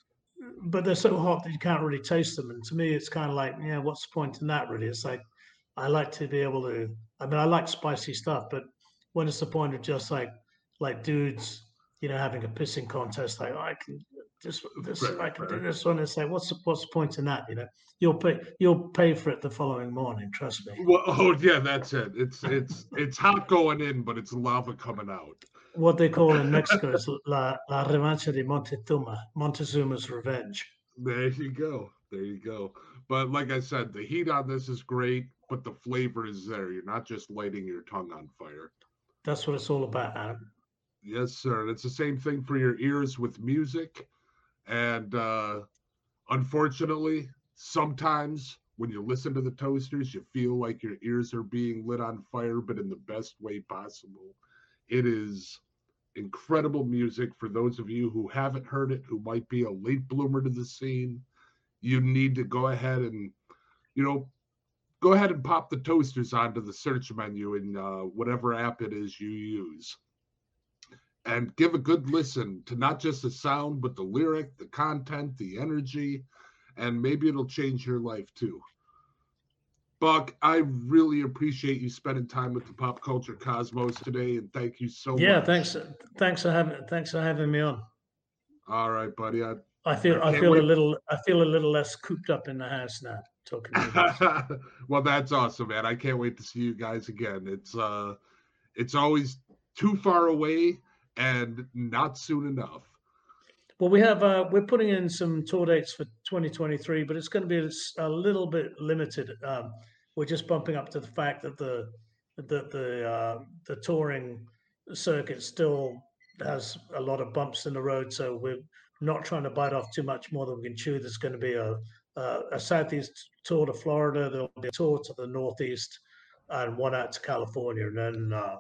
but they're so hot that you can't really taste them. And to me, it's kind of like, yeah, what's the point in that? Really, it's like I like to be able to. I mean, I like spicy stuff, but when it's the point of just like like dudes, you know, having a pissing contest, like oh, I can this this I Right, can do this one. It's like what's the, what's the point in that? You know, you'll pay you'll pay for it the following morning. Trust me. Well, oh yeah, that's it. It's it's it's hot going in, but it's lava coming out. what they call in Mexico is la, la revancha de Montezuma, Montezuma's revenge. There you go. There you go. But like I said, the heat on this is great, but the flavor is there. You're not just lighting your tongue on fire. That's what it's all about, Adam. Yes, sir. And it's the same thing for your ears with music. And uh, unfortunately, sometimes when you listen to the toasters, you feel like your ears are being lit on fire, but in the best way possible. It is incredible music for those of you who haven't heard it, who might be a late bloomer to the scene. You need to go ahead and, you know, go ahead and pop the toasters onto the search menu in uh, whatever app it is you use and give a good listen to not just the sound, but the lyric, the content, the energy, and maybe it'll change your life too. Buck, I really appreciate you spending time with the pop culture cosmos today, and thank you so yeah, much. Yeah, thanks. Thanks for having thanks for having me on. All right, buddy. I, I feel I I feel wait. a little I feel a little less cooped up in the house now talking well, that's awesome, man. I can't wait to see you guys again. It's uh, it's always too far away and not soon enough. Well, we have uh, we're putting in some tour dates for 2023, but it's going to be a little bit limited. Um, we're just bumping up to the fact that the that the uh, the touring circuit still has a lot of bumps in the road, so we're not trying to bite off too much more than we can chew. There's going to be a a, a southeast tour to Florida. There'll be a tour to the northeast, and one out to California, and then uh,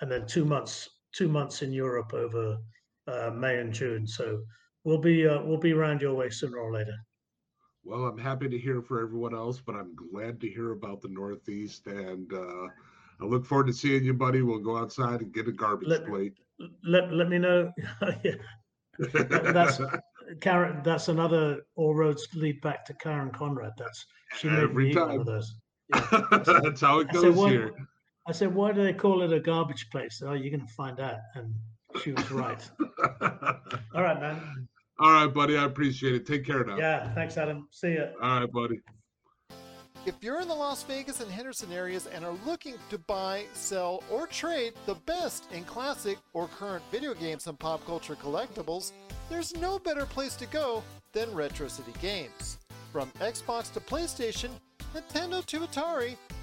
and then two months two months in Europe over uh, May and June. So we'll be uh, we'll be around your way sooner or later. Well, I'm happy to hear for everyone else, but I'm glad to hear about the Northeast, and uh, I look forward to seeing you, buddy. We'll go outside and get a garbage Let- plate. Let let me know. yeah, that's Karen. That's another. All roads lead back to Karen Conrad. That's she made Every me eat one of those. Yeah. That's how it said, goes why, here. I said, why do they call it a garbage place? Oh, you're going to find out. And she was right. All right, man. All right, buddy. I appreciate it. Take care now. Yeah. Thanks, Adam. See ya. All right, buddy. If you're in the Las Vegas and Henderson areas and are looking to buy, sell, or trade the best in classic or current video games and pop culture collectibles, there's no better place to go than Retro City Games. From Xbox to PlayStation, Nintendo to Atari,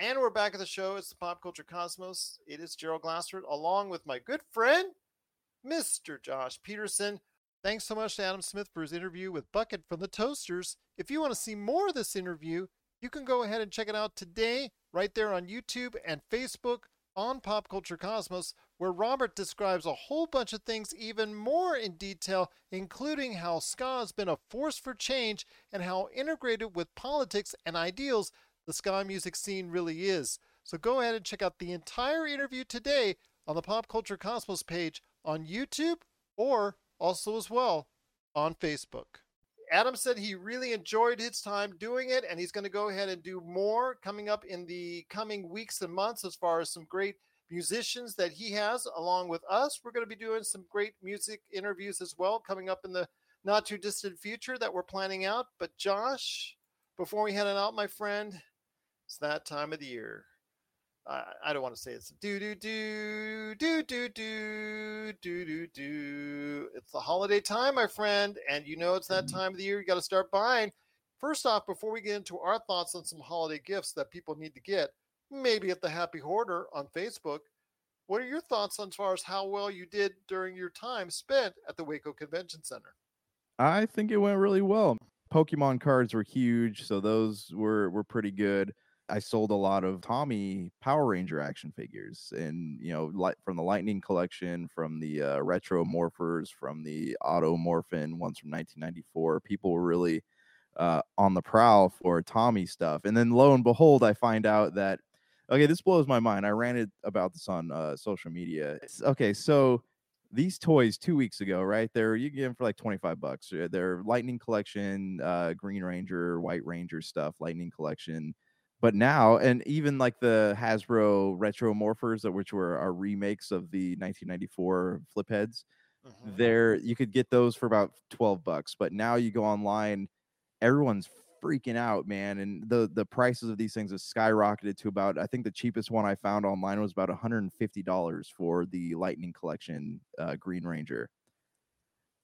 And we're back at the show. It's the Pop Culture Cosmos. It is Gerald Glassford, along with my good friend, Mr. Josh Peterson. Thanks so much to Adam Smith for his interview with Bucket from the Toasters. If you want to see more of this interview, you can go ahead and check it out today, right there on YouTube and Facebook on Pop Culture Cosmos, where Robert describes a whole bunch of things even more in detail, including how ska has been a force for change and how integrated with politics and ideals the ska music scene really is. So go ahead and check out the entire interview today on the Pop Culture Cosmos page on YouTube or also as well on Facebook. Adam said he really enjoyed his time doing it, and he's going to go ahead and do more coming up in the coming weeks and months as far as some great musicians that he has along with us. We're going to be doing some great music interviews as well coming up in the not too distant future that we're planning out. But Josh, before we head on out, my friend, it's that time of the year. I, I don't want to say it's do do do do do do do do do. It's the holiday time, my friend, and you know it's that mm-hmm. time of the year. You got to start buying. First off, before we get into our thoughts on some holiday gifts that people need to get, maybe at the Happy Hoarder on Facebook, what are your thoughts on as far as how well you did during your time spent at the Waco Convention Center? I think it went really well. Pokemon cards were huge, so those were were pretty good. I sold a lot of Tommy Power Ranger action figures, and you know, like from the Lightning collection, from the uh, Retro Morphers, from the Auto Morphin ones from 1994. People were really uh, on the prowl for Tommy stuff, and then lo and behold, I find out that okay, this blows my mind. I ranted about this on uh, social media. It's, okay, so these toys two weeks ago, right? They're you can get them for like 25 bucks. They're Lightning Collection, uh, Green Ranger, White Ranger stuff, Lightning Collection but now and even like the hasbro retro morphers that which were our remakes of the 1994 flip heads Mhm. there you could get those for about 12 bucks but now you go online everyone's freaking out man and the the prices of these things have skyrocketed to about i think the cheapest one i found online was about $150 for the lightning collection uh, green ranger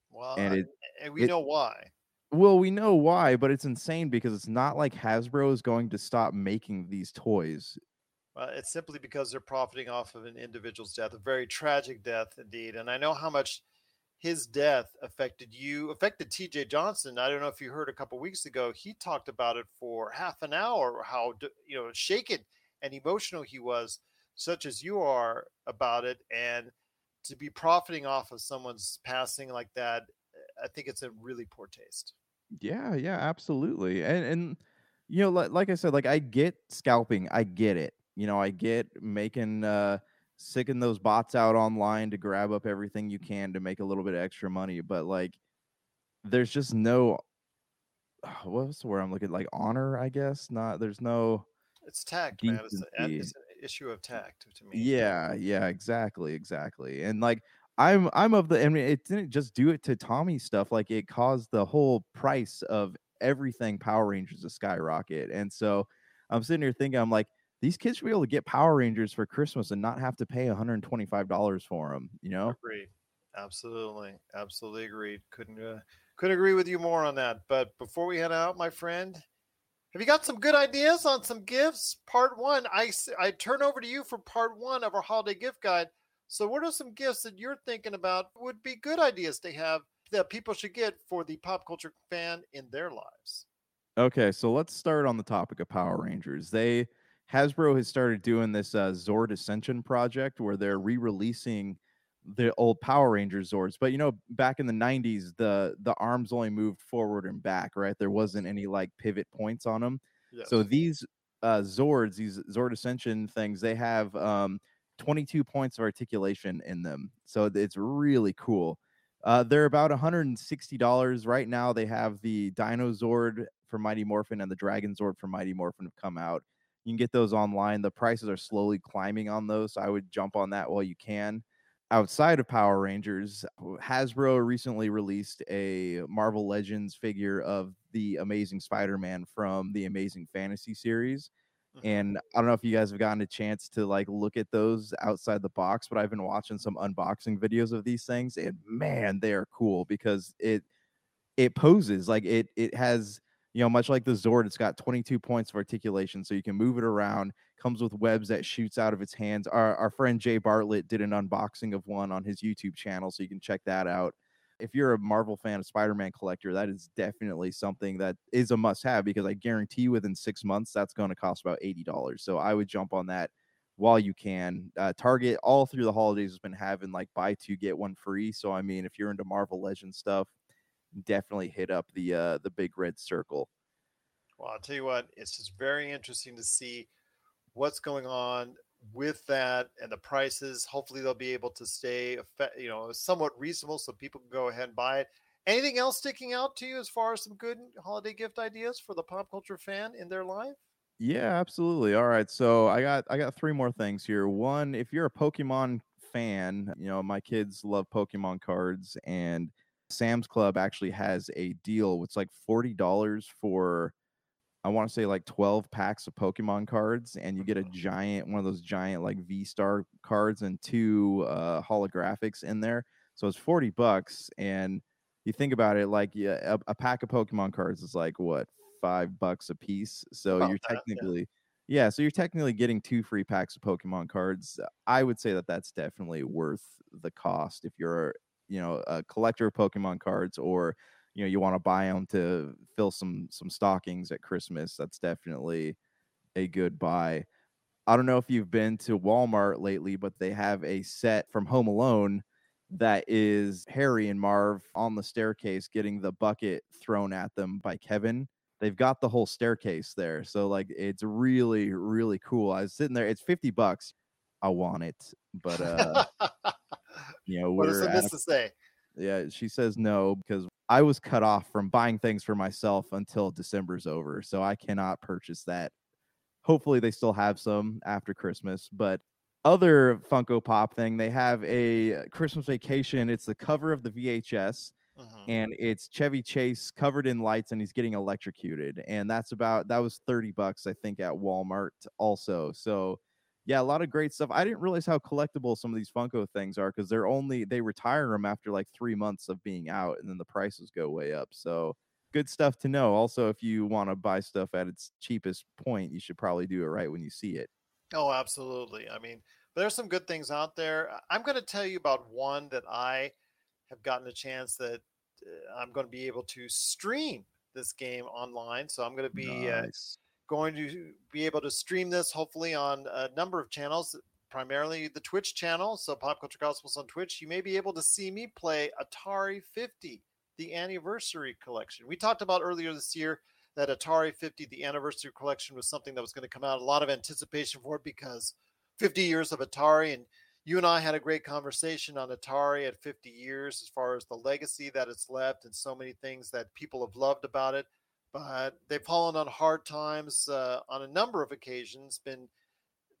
Well, and it and we it- know why. Well, we know why, but it's insane because it's not like Hasbro is going to stop making these toys. Well, it's simply because they're profiting off of an individual's death, a very tragic death indeed. And I know how much his death affected you, affected TJ Johnson. I don't know if you heard a couple weeks ago, he talked about it for half an hour, how you know shaken and emotional he was, such as you are about it. And to be profiting off of someone's passing like that, I think it's a really poor taste. Yeah, yeah, absolutely. And and you know, like, like I said, like I get scalping, I get it. You know, I get making uh sicking those bots out online to grab up everything you can to make a little bit of extra money, but like there's just no what's the word I'm looking like honor, I guess. Not there's no It's tact, man. It's, it's an issue of tact to me. Yeah, yeah, exactly, exactly. And like I'm I'm of the I mean it didn't just do it to Tommy stuff, like it caused the whole price of everything Power Rangers to skyrocket. And so I'm sitting here thinking, I'm like, these kids should be able to get Power Rangers for Christmas and not have to pay $125 for them, you know? Agreed. Absolutely. Absolutely agreed. Couldn't uh, couldn't agree with you more on that. But before we head out, my friend, have you got some good ideas on some gifts? Part one, I I turn over to you for part one of our holiday gift guide. So, what are some gifts that you're thinking about would be good ideas to have that people should get for the pop culture fan in their lives? Okay, so let's start on the topic of Power Rangers. They Hasbro has started doing this uh, Zord Ascension project where they're re-releasing the old Power Rangers Zords. But you know, back in the '90s, the the arms only moved forward and back, right? There wasn't any like pivot points on them. Yes. So these uh, Zords, these Zord Ascension things, they have um, 22 points of articulation in them. So it's really cool. Uh, they're about $160 right now. They have the Dino Zord for Mighty Morphin and the Dragon Zord for Mighty Morphin have come out. You can get those online. The prices are slowly climbing on those. So I would jump on that while you can. Outside of Power Rangers, Hasbro recently released a Marvel Legends figure of the Amazing Spider Man from the Amazing Fantasy series. And I don't know if you guys have gotten a chance to like look at those outside the box, but I've been watching some unboxing videos of these things, and man, they are cool because it it poses like it it has you know much like the Zord, it's got 22 points of articulation, so you can move it around. Comes with webs that shoots out of its hands. Our our friend Jay Bartlett did an unboxing of one on his YouTube channel, so you can check that out. If you're a Marvel fan, a Spider-Man collector, that is definitely something that is a must-have because I guarantee within six months that's going to cost about eighty dollars. So I would jump on that while you can. Uh, Target all through the holidays has been having like buy two get one free. So I mean, if you're into Marvel Legends stuff, definitely hit up the uh, the big red circle. Well, I'll tell you what, it's just very interesting to see what's going on with that and the prices. Hopefully, they'll be able to stay, you know, somewhat reasonable so people can go ahead and buy it. Anything else sticking out to you as far as some good holiday gift ideas for the pop culture fan in their life? Yeah, absolutely. All right, so I got I got three more things here. One, if you're a Pokemon fan, you know my kids love Pokemon cards, and Sam's Club actually has a deal. It's like forty dollars for I want to say like 12 packs of Pokemon cards, and you get a mm-hmm. giant one of those giant like V Star cards and two uh, holographics in there. So it's 40 bucks. And you think about it, like yeah, a, a pack of Pokemon cards is like what five bucks a piece. So About you're that, yeah. technically, yeah. So you're technically getting two free packs of Pokemon cards. I would say that that's definitely worth the cost if you're, you know, a collector of Pokemon cards or you know you want to buy them to fill some some stockings at Christmas. That's definitely a good buy. I don't know if you've been to Walmart lately, but they have a set from Home Alone that is Harry and Marv on the staircase getting the bucket thrown at them by Kevin. They've got the whole staircase there. So like it's really, really cool. I was sitting there, it's 50 bucks. I want it. But uh you know, what does we're it miss a- to say? yeah, she says no because I was cut off from buying things for myself until December's over. So I cannot purchase that. Hopefully they still have some after Christmas, but other Funko Pop thing, they have a Christmas vacation. It's the cover of the VHS Mhm. and it's Chevy Chase covered in lights and he's getting electrocuted. And that's about that was 30 bucks, I think, at Walmart also. So yeah, a lot of great stuff. I didn't realize how collectible some of these Funko things are because they're only they retire them after like three months of being out, and then the prices go way up. So good stuff to know. Also, if you want to buy stuff at its cheapest point, you should probably do it right when you see it. Oh, absolutely. I mean, there's some good things out there. I'm going to tell you about one that I have gotten a chance that uh, I'm going to be able to stream this game online. So I'm going to be uh, Nice. Going to be able to stream this hopefully on a number of channels, primarily the Twitch channel. So Pop Culture Cosmos on Twitch, you may be able to see me play Atari 50, the anniversary collection. We talked about earlier this year that Atari 50, the anniversary collection, was something that was going to come out. A lot of anticipation for it because 50 years of Atari and you and I had a great conversation on Atari at 50 years as far as the legacy that it's left and so many things that people have loved about it but they've fallen on hard times uh, on a number of occasions. Been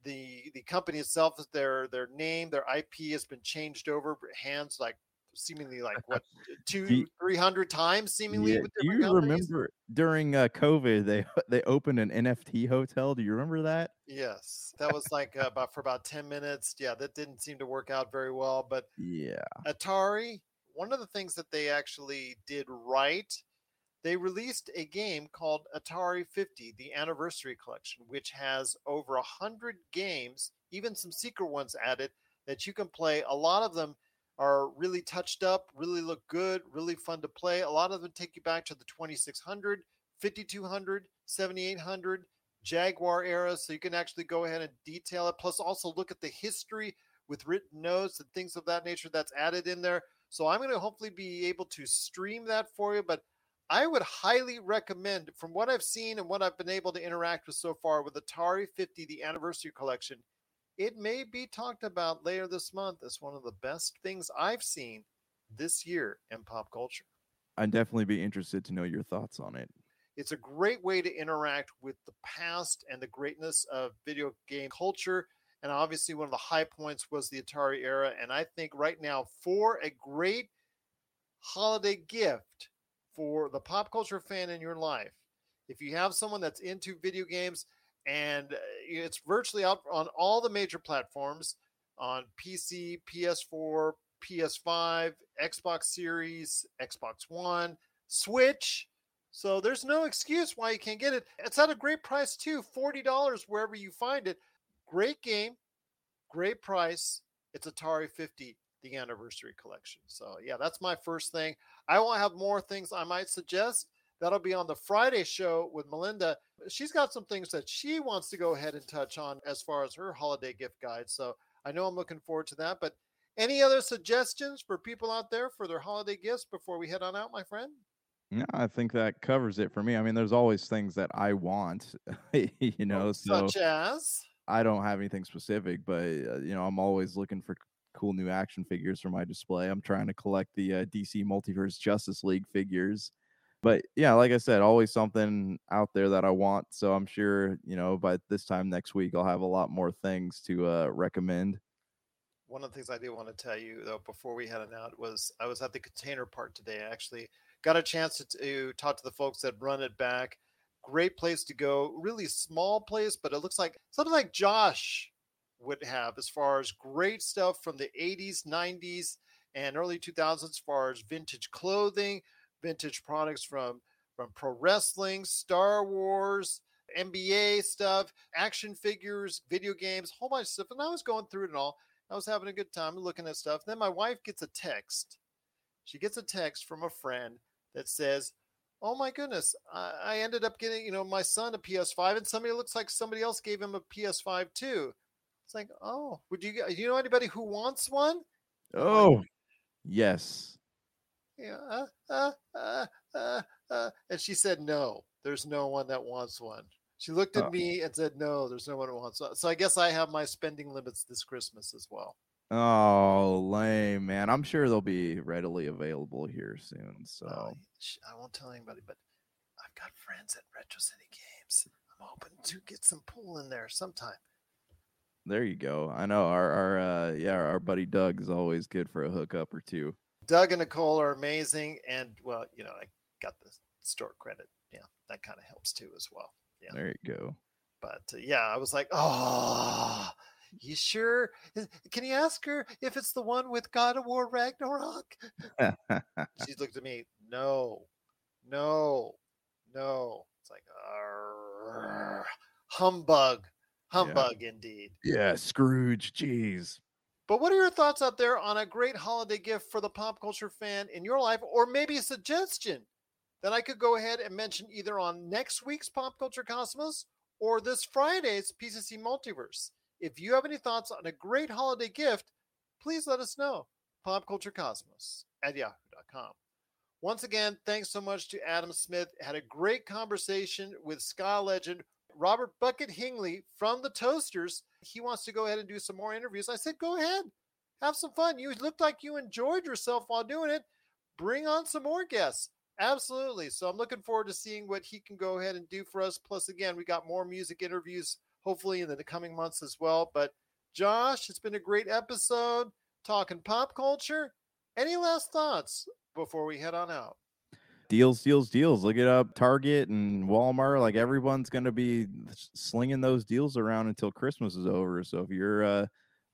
the the company itself, their their name, their IP has been changed over hands like seemingly like what two three hundred times seemingly. Yeah, with do you companies. remember during uh, COVID they they opened an NFT hotel? Do you remember that? Yes, that was like uh, about for about ten minutes. Yeah, that didn't seem to work out very well. But Yeah. Atari, one of the things that they actually did right, they released a game called Atari 50, the Anniversary Collection, which has over a hundred games, even some secret ones added that you can play. A lot of them are really touched up, really look good, really fun to play. A lot of them take you back to the 2600, 5200, 7800, Jaguar era, so you can actually go ahead and detail it. Plus, also look at the history with written notes and things of that nature that's added in there. So I'm going to hopefully be able to stream that for you, but I would highly recommend, from what I've seen and what I've been able to interact with so far with Atari 50, the anniversary collection, it may be talked about later this month as one of the best things I've seen this year in pop culture. I'd definitely be interested to know your thoughts on it. It's a great way to interact with the past and the greatness of video game culture. And obviously, one of the high points was the Atari era. And I think right now, for a great holiday gift for the pop culture fan in your life, if you have someone that's into video games and uh, it's virtually out on all the major platforms on PC, PS4, PS5, Xbox Series, Xbox One, Switch. So there's no excuse why you can't get it. It's at a great price too, $40 wherever you find it. Great game, great price. It's Atari 50, the anniversary collection. So yeah, that's my first thing. I will have more things I might suggest That'll be on the Friday show with Melinda. She's got some things that she wants to go ahead and touch on as far as her holiday gift guide. So I know I'm looking forward to that. But any other suggestions for people out there for their holiday gifts before we head on out, my friend? Yeah, I think that covers it for me. I mean, there's always things that I want, you know, so Such as I don't have anything specific, but uh, you know, I'm always looking for cool new action figures for my display. I'm trying to collect the uh, DC Multiverse Justice League figures. But yeah, like I said, always something out there that I want. So I'm sure, you know, by this time next week, I'll have a lot more things to uh, recommend. one of the things I do want to tell you though before we head on out was I was at the container part today. I actually got a chance to, to talk to the folks that run it back. Great place to go. Really small place, but it looks like something like Josh would have as far as great stuff from the 80s, 90s, and early 2000s as far as vintage clothing, vintage products from from pro wrestling, Star Wars, NBA stuff, action figures, video games, whole bunch of stuff. And I was going through it and all. I was having a good time looking at stuff. Then my wife gets a text. She gets a text from a friend that says, "Oh my goodness, I, I ended up getting, you know, my son a PS5, and somebody looks like somebody else gave him a PS5 too." It's like, oh, would you? Do you know anybody who wants one? Oh, yes. Yeah, uh, uh, uh, uh, uh. and she said, "No, there's no one that wants one." She looked at Oh. me and said, "No, there's no one who wants." one." So I guess I have my spending limits this Christmas as well. Oh, lame, man. I'm sure they'll be readily available here soon. So Uh, I won't tell anybody, but I've got friends at Retro City Games. I'm hoping to get some pool in there sometime. There you go. I know our our uh yeah, our buddy Doug is always good for a hookup or two. Doug and Nicole are amazing, and well, you know, I got the store credit. Yeah, that kind of helps too as well. Yeah. There you go. But uh, yeah, I was like, oh, you sure? Can you ask her if it's the one with God of War Ragnarok? She looked at me, no, no, no. It's like, "Arr, humbug, humbug indeed. yeah, Scrooge. Jeez. But what are your thoughts out there on a great holiday gift for the pop culture fan in your life, or maybe a suggestion that I could go ahead and mention either on next week's Pop Culture Cosmos or this Friday's PCC Multiverse? If you have any thoughts on a great holiday gift, please let us know. PopCultureCosmos at yahoo.com. Once again, thanks so much to Adam Smith. Had a great conversation with Ska legend Robert Bucket Hingley from the Toasters. He wants to go ahead and do some more interviews. I said, go ahead, have some fun. You looked like you enjoyed yourself while doing it. Bring on some more guests. Absolutely. So I'm looking forward to seeing what he can go ahead and do for us. Plus, again, we got more music interviews hopefully in the coming months as well. But Josh, it's been a great episode talking pop culture. Any last thoughts before we head on out? Deals, deals, deals. Look it up. Target and Walmart. Like everyone's gonna be slinging those deals around until Christmas is over. So if you're uh,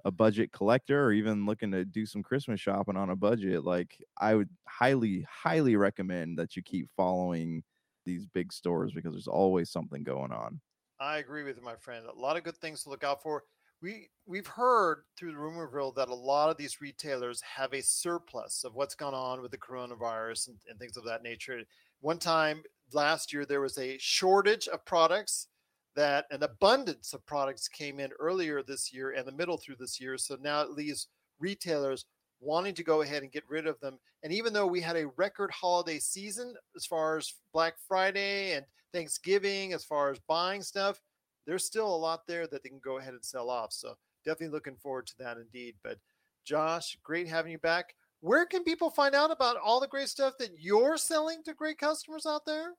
a budget collector or even looking to do some Christmas shopping on a budget, like I would highly, highly recommend that you keep following these big stores because there's always something going on. I agree with you, my friend. A lot of good things to look out for. We we've heard through the rumor mill that a lot of these retailers have a surplus of what's gone on with the coronavirus and, and things of that nature. One time last year there was a shortage of products that an abundance of products came in earlier this year and the middle through this year. So now it leaves retailers wanting to go ahead and get rid of them. And even though we had a record holiday season as far as Black Friday and Thanksgiving, as far as buying stuff, there's still a lot there that they can go ahead and sell off. So definitely looking forward to that indeed. But Josh, great having you back. Where can people find out about all the great stuff that you're selling to great customers out there?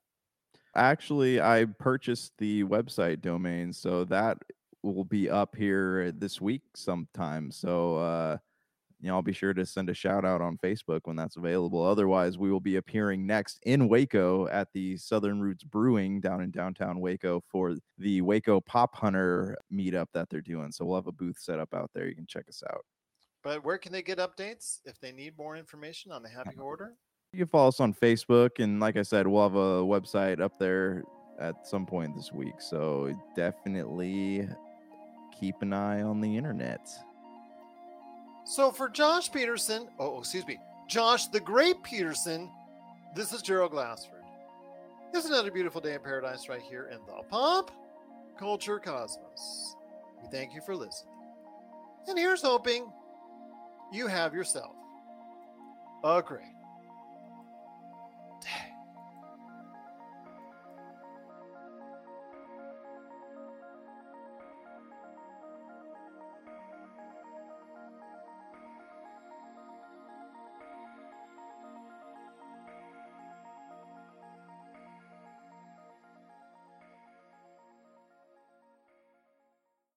Actually, I purchased the website domain, so that will be up here this week sometime. So, uh, you know, I'll be sure to send a shout out on Facebook when that's available. Otherwise, we will be appearing next in Waco at the Southern Roots Brewing down in downtown Waco for the Waco Pop Hunter meetup that they're doing. So we'll have a booth set up out there. You can check us out. But where can they get updates if they need more information on the Happy Hoarder? You can follow us on Facebook, and like I said, we'll have a website up there at some point this week. So definitely keep an eye on the internet. So for Josh Peterson, oh, oh, excuse me, Josh the Great Peterson, this is Gerald Glassford. It's another beautiful day in paradise right here in the pop culture cosmos. We thank you for listening. And here's hoping you have yourself a great